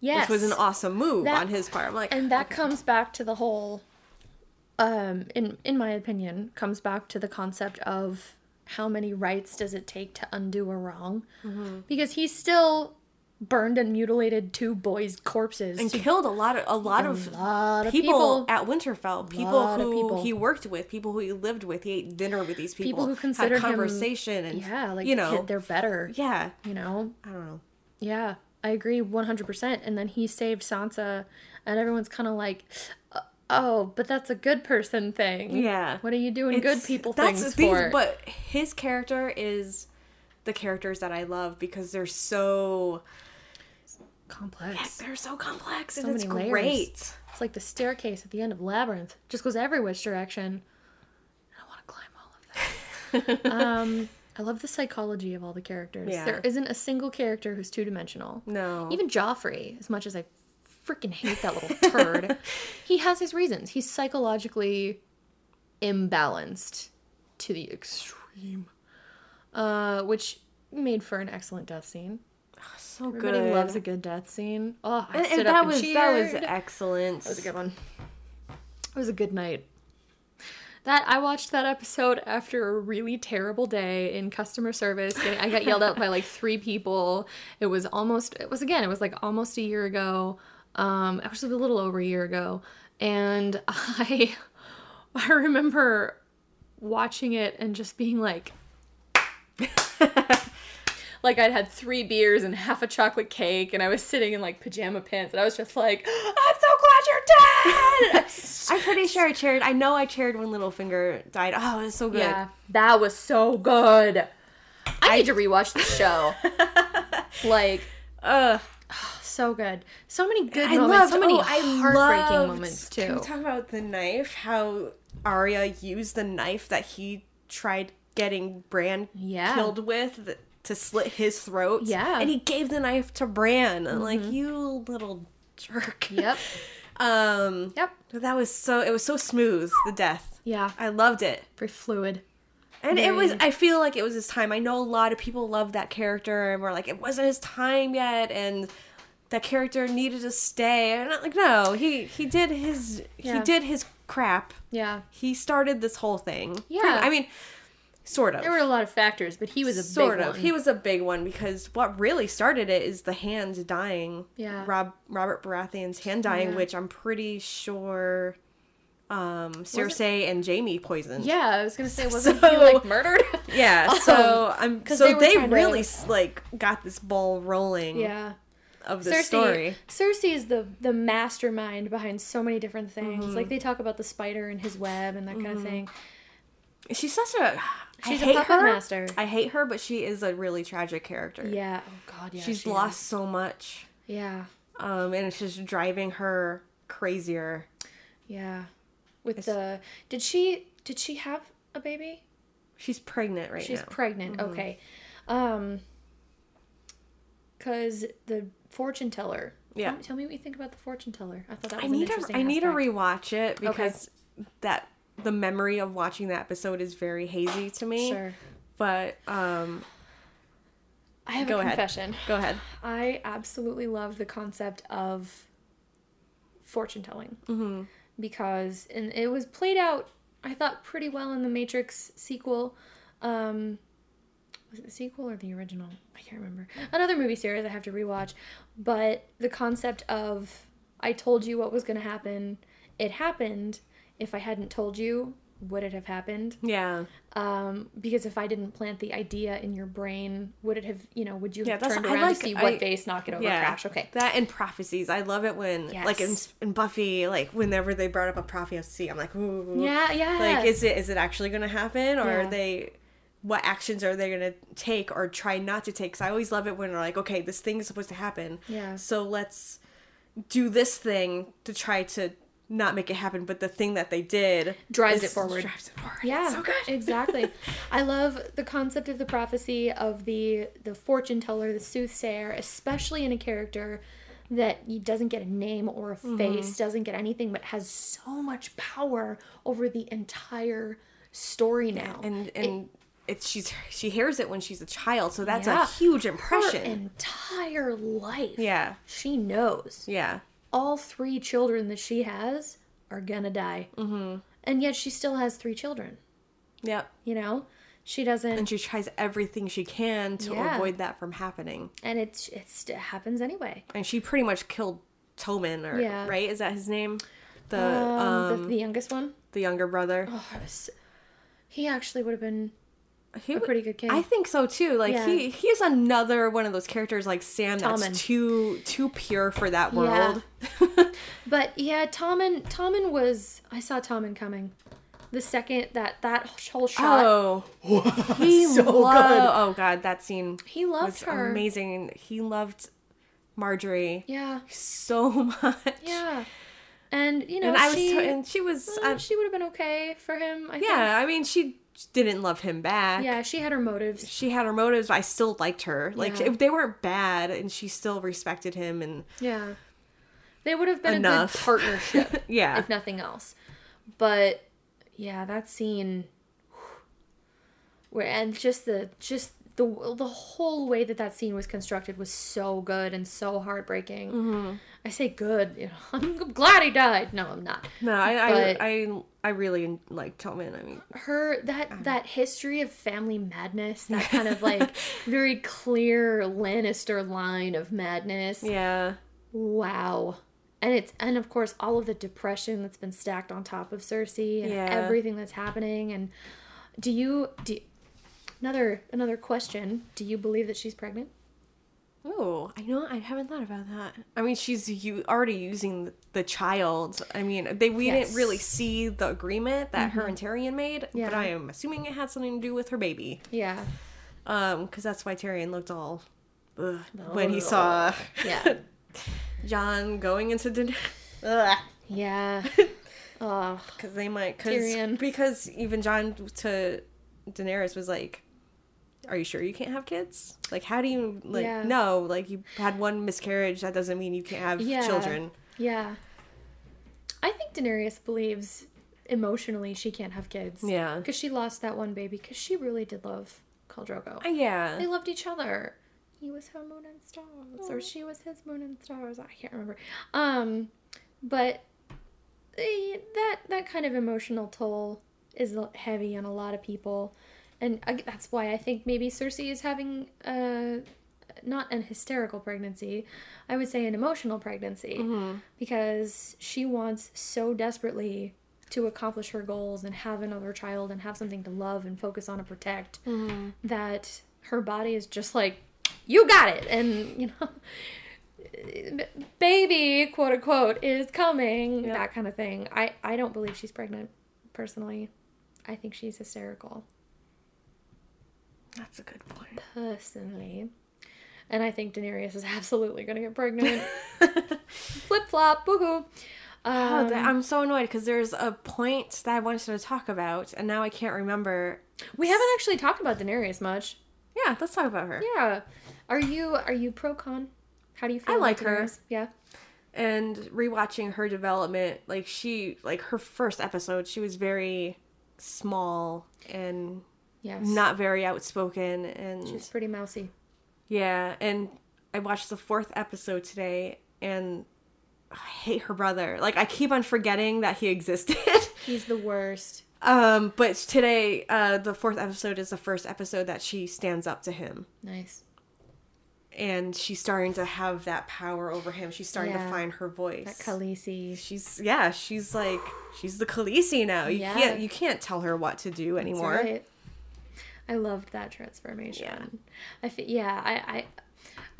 Yes. which was an awesome move That- on his part. I'm like, and that comes back to the whole um in in my opinion comes back to the concept of how many rights does it take to undo a wrong Mm-hmm. because he still burned and mutilated two boys corpses and killed a lot of a lot of lot of people, people. at Winterfell. People who people. he worked with, people who he lived with. He ate dinner with these people. People who considered had him- conversation and yeah like you know, they're better yeah. you know I don't know. Yeah, I agree 100%. And then he saved Sansa, and everyone's kind of like, "Uh, oh, but that's a good person thing. Yeah. What are you doing good people that's things the thing, for? But his character is the characters that I love because they're so Complex. they're so complex So and it's layers. great. It's like the staircase at the end of Labyrinth. Just goes every which direction. I want to climb all of that. um, I love the psychology of all the characters. Yeah. There isn't a single character who's two dimensional. No. Even Joffrey, as much as I freaking hate that little turd, he has his reasons. He's psychologically imbalanced to the extreme, uh, which made for an excellent death scene. so Everybody good. loves a good death scene. Oh, I and, stood and up that and was cheered. that was excellent. That was a good one. It was a good night. That I watched that episode after a really terrible day in customer service. I got yelled at by like three people. It was almost. It was again. It was like almost a year ago. Um, actually, a little over a year ago, and I, I remember watching it and just being like. like I'd had three beers and half a chocolate cake, and I was sitting in like pajama pants, and I was just like, "I'm so glad you're dead." I'm pretty sure I cheered. I know I cheered when Littlefinger died. Oh, it was so good. yeah, that was so good. I need to rewatch the show. like, Ugh. so good. So many good I moments. loved, so many oh, heartbreaking loved- moments Can too. we talk about the knife? How Arya used the knife that he tried getting Bran Yeah. killed with th- to slit his throat. Yeah. Mm-hmm. and he gave the knife to Bran. And like you little jerk. Yep. Um, Yep. that was so it was so smooth the death. Yeah. I loved it. Very fluid. And it was I feel like it was his time. I know a lot of people love that character and were like it wasn't his time yet and that character needed to stay. And I'm like no, he he did his he did his crap. Yeah. He started this whole thing. Yeah. I mean sort of. There were a lot of factors, but he was a sort big of. one. He was a big one because what really started it is the hand dying. Yeah. Rob Robert Baratheon's hand dying, Yeah. which I'm pretty sure um Cersei and Jaime poisoned. Yeah, I was gonna say, wasn't So- he like murdered? Yeah, so I'm 'cause so they they, trying to- really like got this ball rolling yeah. of the story. Cersei is the the mastermind behind so many different things. Mm-hmm. Like they talk about the spider and his web and that kind of thing. She's such a She's I a hate puppet her. master. I hate her, but she is a really tragic character. Yeah. Oh God. Yeah. She's she lost is. so much. Yeah. Um and it's just driving her crazier. Yeah. With It's- the did she did she have a baby? She's pregnant right She's now. She's pregnant. Mm-hmm. Okay. Um. Cause the fortune teller. Yeah. Tell, me- what you think about the fortune teller. I thought that was I need to interesting I need to rewatch it because that the memory of watching that episode is very hazy to me. Sure. But um I have Go a ahead. confession. go ahead. I absolutely love the concept of fortune telling Mm-hmm. because and it was played out I thought pretty well in the Matrix sequel. Um, was it the sequel or the original? I can't remember. Another movie series I have to rewatch, but the concept of I told you what was going to happen, it happened. If I hadn't told you, would it have happened? Yeah. Um, because if I didn't plant the idea in your brain, would it have, you know, would you Yeah, have turned around like- to see I- what face knock it over Yeah. crash? Okay. That and prophecies. I love it when like in, in Buffy, like whenever they brought up a prophecy, I'm like, ooh. Yeah, yeah. Like is it is it actually gonna happen or Yeah. are they what actions are they gonna take or try not to take? Cause I always love it when they're like, okay, this thing is supposed to happen. Yeah. So let's do this thing to try to not make it happen, but the thing that they did Drives it forward. Drives it forward. Yeah, It's so good. exactly. I love the concept of the prophecy of the the fortune teller, the soothsayer, especially in a character that doesn't get a name or a Mm-hmm. face, doesn't get anything, but has so much power over the entire story now. and and it's she's she hears it when she's a child, so that's Yeah. a huge her impression. entire life, yeah. she knows Yeah. All three children that she has are gonna die, mm-hmm. and yet she still has three children. Yep. You know, she doesn't. And she tries everything she can to Yeah. avoid that from happening. and it's it's it happens anyway. And she pretty much killed Tommen, or Yeah. right? Is that his name? The Um, um, the, the youngest one. the younger brother. Oh, I was. He actually would have been he a pretty good kid. I think so too. Like Yeah. he he's another one of those characters like Sam Tommen. that's too too pure for that Yeah. world. but yeah, Tommen Tommen was. I saw Tommen coming. The second that that whole shot, Oh, he So lo- good. Oh god, that scene he loved was her. amazing. He loved Margaery Yeah, so much. yeah, and you know and I was, she so- and she was, uh, uh, she would have been okay for him. I think. yeah. I mean, she didn't love him back. yeah, she had her motives. she had her motives, I still liked her. Like Yeah. they weren't bad, and she still respected him, and Yeah, they would have been Enough. a good partnership. yeah, if nothing else. But yeah, that scene where and just the just the the whole way that that scene was constructed was so good and so heartbreaking. Mm-hmm. I say good, you know, I'm glad he died. No, I'm not. no, I, But- I, I, I really like Tillman. I mean, Her that um, that history of family madness, that kind of like very clear Lannister line of madness. yeah, Wow. And it's and of course all of the depression that's been stacked on top of Cersei and Yeah. everything that's happening and do you do another another question, do you believe that she's pregnant? Oh, I know. I haven't thought about that. I mean, she's you already using the, child. I mean, they we Yes. Mm-hmm. didn't really see the agreement that her and Tyrion made, Yeah. but I am assuming it had something to do with her baby. Yeah. Um, because that's why Tyrion looked all ugh, when he saw Yeah. Jon going into dinner. Yeah. Oh, Because they might, cause, Tyrion. because even Jon to Daenerys was like, are you sure you can't have kids? Like, how do you like? Yeah. No, like you had one miscarriage. That doesn't mean you can't have Yeah. children. Yeah. I think Daenerys believes emotionally she can't have kids. Yeah. Because she lost that one baby because she really did love Khal Drogo. Uh, Yeah. They loved each other. He was her moon and stars, or she was his moon and stars. I can't remember. Um, but eh, that that kind of emotional toll is heavy on a lot of people, and I, that's why I think maybe Cersei is having a not an hysterical pregnancy. I would say an emotional pregnancy. Mm-hmm. Because she wants so desperately to accomplish her goals and have another child and have something to love and focus on and protect mm-hmm. that her body is just like you got it! And you know baby quote unquote is coming Yeah. that kind of thing. I i don't believe she's pregnant personally. I think she's hysterical That's a good point. personally and i think daenerys is absolutely gonna get pregnant flip flop woohoo Oh, um, that- I'm so annoyed because there's a point that I wanted to talk about, and now I can't remember. we haven't actually talked about daenerys much Yeah, let's talk about her. yeah are you are you pro con how do you feel I like her. Yeah And rewatching her development, like she, like her first episode, she was very small and yes not very outspoken, and she's pretty mousy Yeah, and I watched the fourth episode today, and I hate her brother. Like I keep on forgetting that he existed. he's the worst um, but today, uh, the fourth episode is the first episode that she stands up to him, nice and she's starting to have that power over him. She's starting Yeah. to find her voice. That Khaleesi. She's yeah, she's like she's the Khaleesi now. You Yeah. can't you can't tell her what to do That's anymore. right. I loved that transformation. Yeah. I fe- yeah, I, I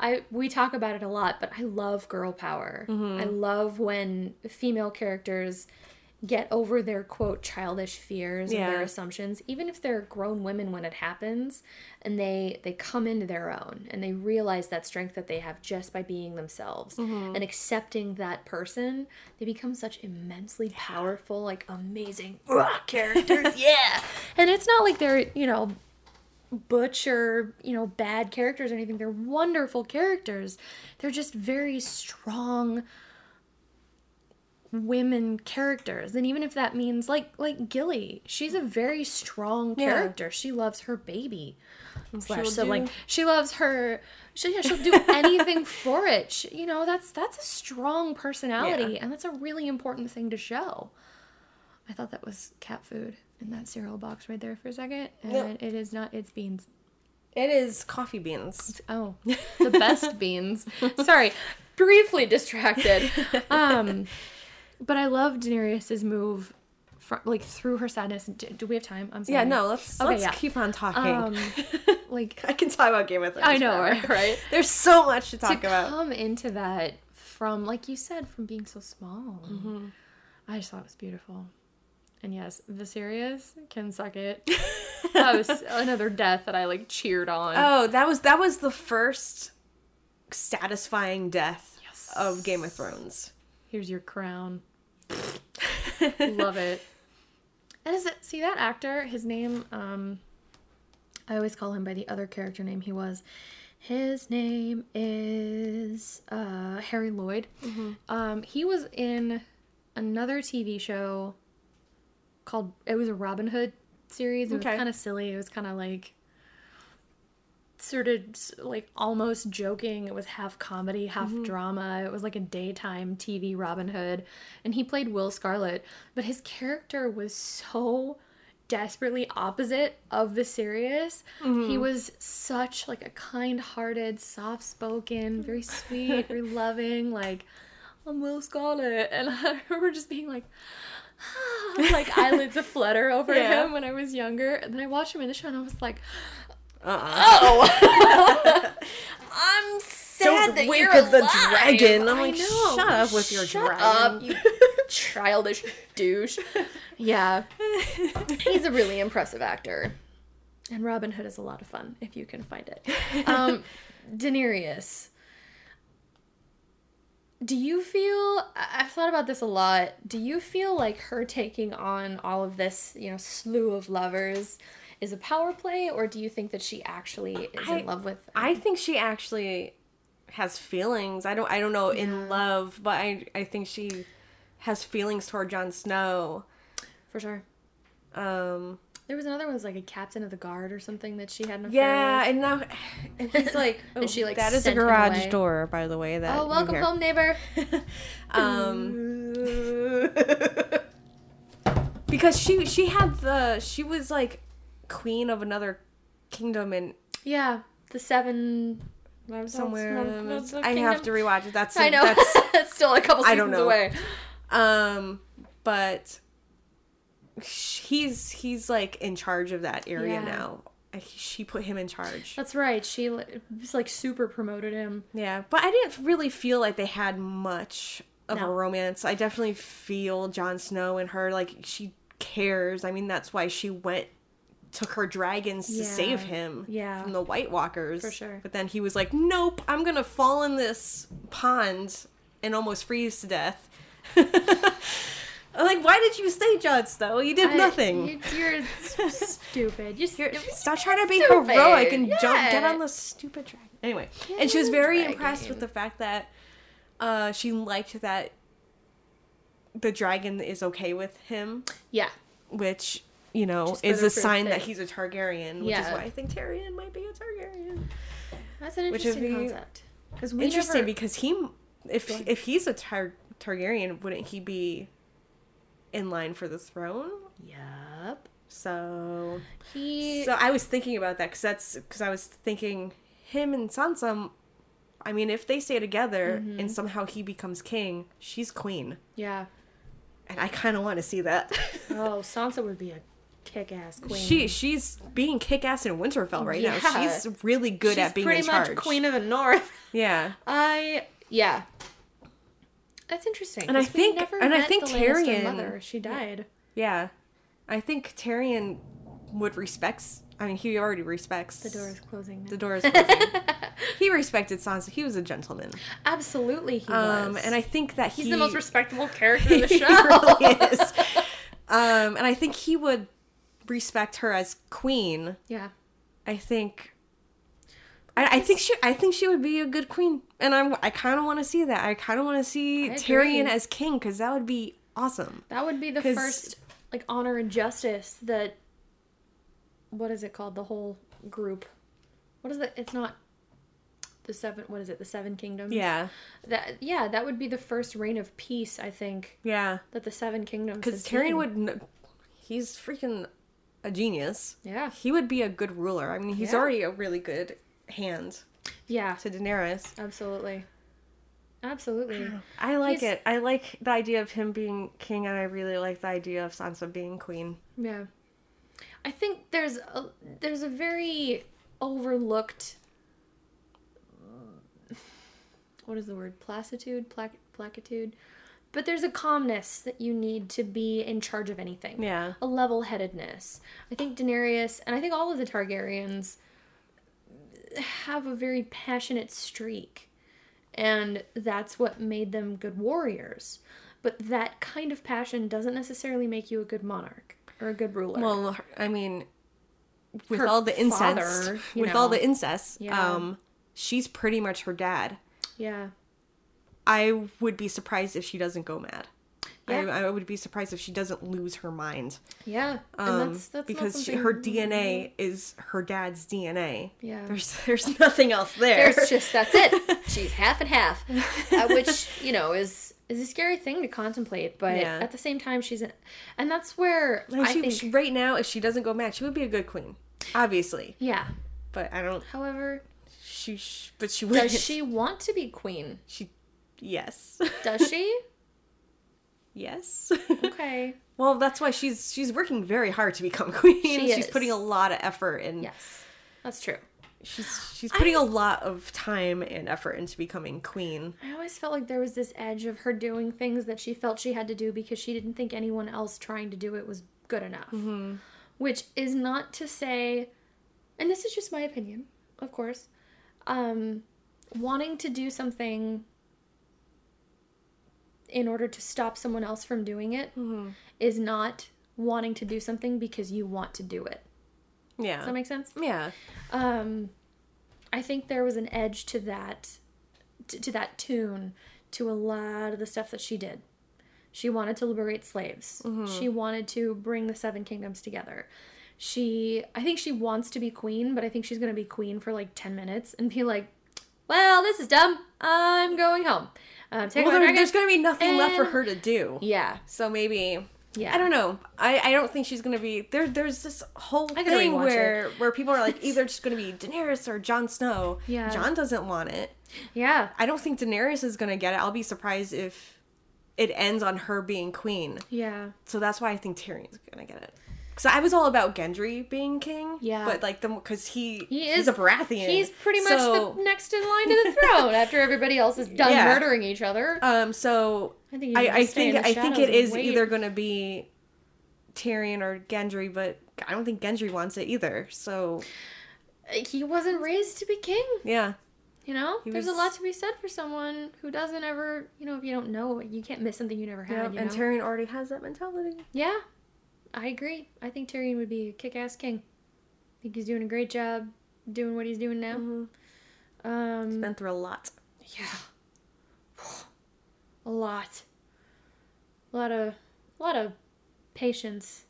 I we talk about it a lot, but I love girl power. Mm-hmm. I love when female characters get over their quote childish fears and their assumptions even if they're grown women when it happens and they they come into their own and they realize that strength that they have just by being themselves Mm-hmm. and accepting that person they become such immensely powerful like amazing "Ugh," characters yeah and it's not like they're you know butch or you know bad characters or anything. They're wonderful characters. They're just very strong women characters. And even if that means like like gilly she's a very strong Yeah. character. She loves her baby. Slash sibling do- she loves her she, yeah, she'll do anything for it. She, you know that's that's a strong personality and that's a really important thing to show i thought that was cat food in that cereal box right there for a second and it is not it's beans It is coffee beans. Oh, the best beans. Sorry, briefly distracted. Um, but I love Daenerys's move, from, like through her sadness. Do, do we have time? I'm sorry. Yeah, no, let's Okay, let's yeah. keep on talking. Um, like I can talk about Game of Thrones. I know, forever. right? There's so much to to talk about. come into that from, like you said, from being so small. Mm-hmm. I just thought it was beautiful. And yes, Viserys can suck it. that was another death that I like cheered on. Oh, that was that was the first satisfying death Yes. of Game of Thrones. Here's your crown. Love it. And is it see that actor? His name, um I always call him by the other character name he was. His name is uh Harry Lloyd. Um he was in another TV show called it was a Robin Hood series. It was kind of silly. It was kind of like sort of like almost joking. It was half comedy, half mm-hmm. drama. It was like a daytime TV Robin Hood. And he played Will Scarlet, but his character was so desperately opposite of Viserys. He mm-hmm. was such like a kind-hearted, soft-spoken, very sweet, very loving, like I'm Will Scarlet. And I remember just being like like eyelids a flutter over Yeah. him when I was younger. And then I watched him in the show and I was like, Uh-uh. Oh, I'm sad Don't that wink you're at the dragon. I'm like, shut up with your Shut dragon. up, you childish douche. Yeah, he's a really impressive actor, and Robin Hood is a lot of fun if you can find it. Um, Daenerys. Do you feel I've thought about this a lot. Do you feel like her taking on all of this, you know, slew of lovers is a power play, or do you think that she actually is I- in love with? I think she actually has feelings. I don't I don't know in love, but I I think she has feelings toward Jon Snow. for sure. Um There was another one was like a captain of the guard or something that she had an affair yeah, with. and now and he's like oh, And she, like, that is a garage door by the way that Oh, welcome home, neighbor. Um because she she had the she was like queen of another kingdom and yeah, the seven. somewhere I have to rewatch it. That's I know. that's That's still a couple I seasons don't know. away. Um, but he's he's like in charge of that area Yeah. now. She put him in charge. That's right. She was like super promoted him. Yeah, but I didn't really feel like they had much of a romance. I definitely feel Jon Snow and her like she cares. I mean, that's why she went took her dragons to save him Yeah. from the White Walkers. For sure. But then he was like, "Nope, I'm going to fall in this pond and almost freeze to death." I'm like, "Why did you stay Jon Snow? You did I- nothing." You, you're stupid. You're, You're, stop trying to be stupid. heroic and jump, get on the stupid dragon. Anyway, Get and she was very impressed with the fact that uh, she liked that the dragon is okay with him, Yeah. which you know is a sign that he's a Targaryen, which is why I think Tyrion might be a Targaryen. That's an Which interesting be concept. Interesting never, because he, if if he's a Tar- Targaryen, wouldn't he be in line for the throne? Yup. So He. So I was thinking about that because that's because I was thinking him and Sansa. I mean, if they stay together Mm-hmm. and somehow he becomes king, she's queen, yeah. and I kind of want to see that. Oh, Sansa would be a kick-ass queen. she she's being kick ass in Winterfell right now. She's really good She's at being pretty in charge. much queen of the north. Yeah, I yeah. That's interesting. And I think- never and I think the Lannister Tyrion- mother. She died. yeah. I think Tyrion would respects. I mean, he already respects The door is closing. Now. The door is closing. he respected Sansa. He was a gentleman. Absolutely, he Um, was. and I think that he's he, the most respectable character in the he show. really is. Um, and I think he would respect her as queen. yeah. I think. I, I think she. I think she would be a good queen, and I'm. I kind of want to see that. I kind of want to see Tyrion as king because that would be awesome. That would be the 'Cause- first like honor and justice that what is it called? The whole group. What is it? It's not the seven what is it? The seven kingdoms? Yeah, That yeah, that would be the first reign of peace, I think, yeah. that the seven kingdoms Because Tyrion would. He's freaking a genius. Yeah. He would be a good ruler. I mean, he's Yeah. already a really good hand Yeah. to Daenerys. Absolutely. Absolutely. I like He's- it. I like the idea of him being king, and I really like the idea of Sansa being queen. Yeah. I think there's a there's a very overlooked what is the word? Placitude, Plac- placitude. But there's a calmness that you need to be in charge of anything. Yeah. A level-headedness. I think Daenerys and I think all of the Targaryens have a very passionate streak. And that's what made them good warriors. But that kind of passion doesn't necessarily make you a good monarch or a good ruler. Well, I mean, with Her all the incest, father, with all the incest, Yeah. um, she's pretty much her dad. yeah. I would be surprised if she doesn't go mad. Yeah. I, I would be surprised if she doesn't lose her mind. Yeah. Um, and that's, that's because she, her DNA is her dad's DNA. Yeah. There's there's nothing else there. There's just that's it. She's half and half, uh, which you know is is a scary thing to contemplate. But Yeah. at the same time, she's an, and that's where And I she, think she- right now, if she doesn't go mad, she would be a good queen, obviously. yeah. But I don't. However, She, sh- but she would. does she want to be queen? She, yes, Does she? yes. Okay. well, that's why she's she's working very hard to become queen. She she's is. putting a lot of effort in. Yes, that's true. she's she's putting a lot of time and effort into becoming queen. I always felt like there was this edge of her doing things that she felt she had to do because she didn't think anyone else trying to do it was good enough. Which is not to say, and this is just my opinion, of course, um, wanting to do something in order to stop someone else from doing it is not wanting to do something because you want to do it. Yeah. Does that make sense? yeah. Um, I think there was an edge to that, to, to that tune, to a lot of the stuff that she did. She wanted to liberate slaves. She wanted to bring the seven kingdoms together. She, I think she wants to be queen, but I think she's gonna be queen for like ten minutes and be like, "Well, this is dumb. I'm going home." Um, Well, there- there's going to be nothing left for her to do. Yeah, So maybe yeah. I don't know. I, I don't think she's gonna be there. There's this whole thing where where people are like either just gonna be Daenerys or Jon Snow. Yeah. Jon doesn't want it. Yeah, I don't think Daenerys is gonna get it. I'll be surprised if it ends on her being queen. yeah. So that's why I think Tyrion's gonna get it. Because I was all about Gendry being king. Yeah. But like the because he He is- a Baratheon. He's pretty much So, the next in line to the throne after everybody else is done Yeah. murdering each other. Um. So I think, I, I think I think it and is wait. either gonna be Tyrion or Gendry, but I don't think Gendry wants it either. So he wasn't raised to be king. yeah. You know, He there's a lot to be said for someone who doesn't ever, you know, if you don't know, you can't miss something you never had. Yep, you and know? Tyrion already has that mentality. yeah, I agree. I think Tyrion would be a kick-ass king. I think he's doing a great job doing what he's doing now. Mm-hmm. Um, Been through a lot. yeah, a lot, a lot of, a lot of patience.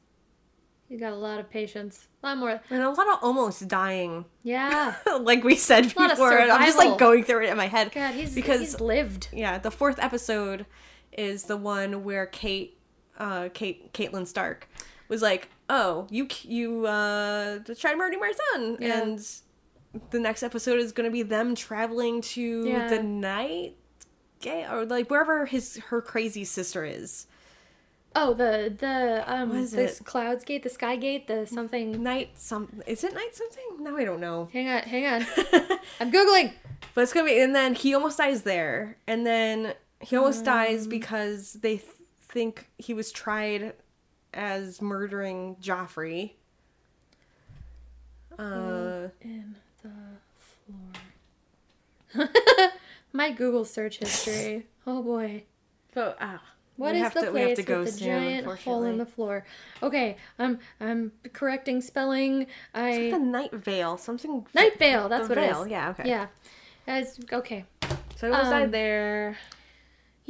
He's got a lot of patience. A lot more. And a lot of almost dying, Yeah. like we said before. I'm just like going through it in my head. God, he's Because- he's lived. Yeah, the fourth episode is the one where Kate, uh, Kate, Catelyn Stark, was like, "Oh, you, you, uh, tried murdering my son," Yeah. and the next episode is going to be them traveling to Yeah. the night, gay or like wherever his her crazy sister is. Oh, the the um What is the it? clouds gate, the sky gate, the something. Night some is it night something? No, I don't know. Hang on, hang on. I'm googling. But it's gonna be, and then he almost dies there, and then he almost dies Um. because they th- think he was tried as murdering Joffrey. Uh, In the floor. My Google search history. Oh boy. so ah, What is the to- place with the soon, giant hole in the floor? Okay, I'm I'm correcting spelling. I the Night Vale, something. Night Vale. That's what Vale, it is. Yeah, okay. Yeah. As okay. So he almost Um, there.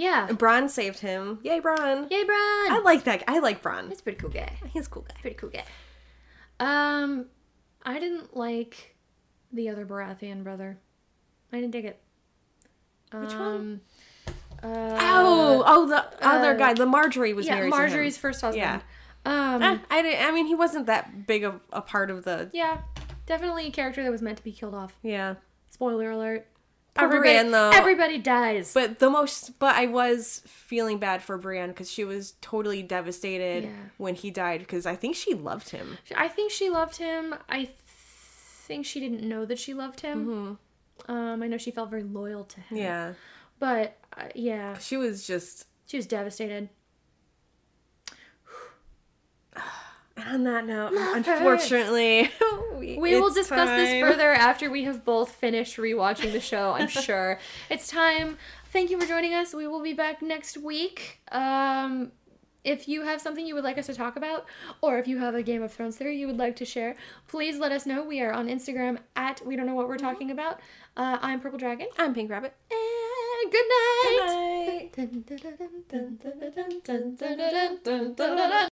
Yeah. And Bronn saved him. Yay, Bronn! Yay, Bronn. I like that. I like Bronn. He's a pretty cool guy. He's a cool guy. pretty cool guy. Um, I didn't like the other Baratheon brother. I didn't dig it. Which um, one? Uh, oh, oh, the other uh, guy, the Margaery was yeah, married Margaery's first husband. Yeah. Um. Eh, I didn't. I mean, he wasn't that big of a part of the. yeah, definitely a character that was meant to be killed off. Yeah. Spoiler alert. Poor Everybody, Brienne, though. everybody dies. But the most, but I was feeling bad for Brienne because she was totally devastated Yeah. when he died because I think she loved him. I think she loved him. I think she didn't know that she loved him. Um, I know she felt very loyal to him. Mm-hmm. Yeah, But uh, yeah, she was just. she was devastated. On that note, Love unfortunately, we, We will discuss this further after we have both finished rewatching the show, I'm sure. it's time. Thank you for joining us. We will be back next week. Um, if you have something you would like us to talk about, or if you have a Game of Thrones theory you would like to share, please let us know. We are on Instagram at We Don't Know What We're Talking About. Uh, I'm Purple Dragon. I'm Pink Rabbit. And good night. Good night.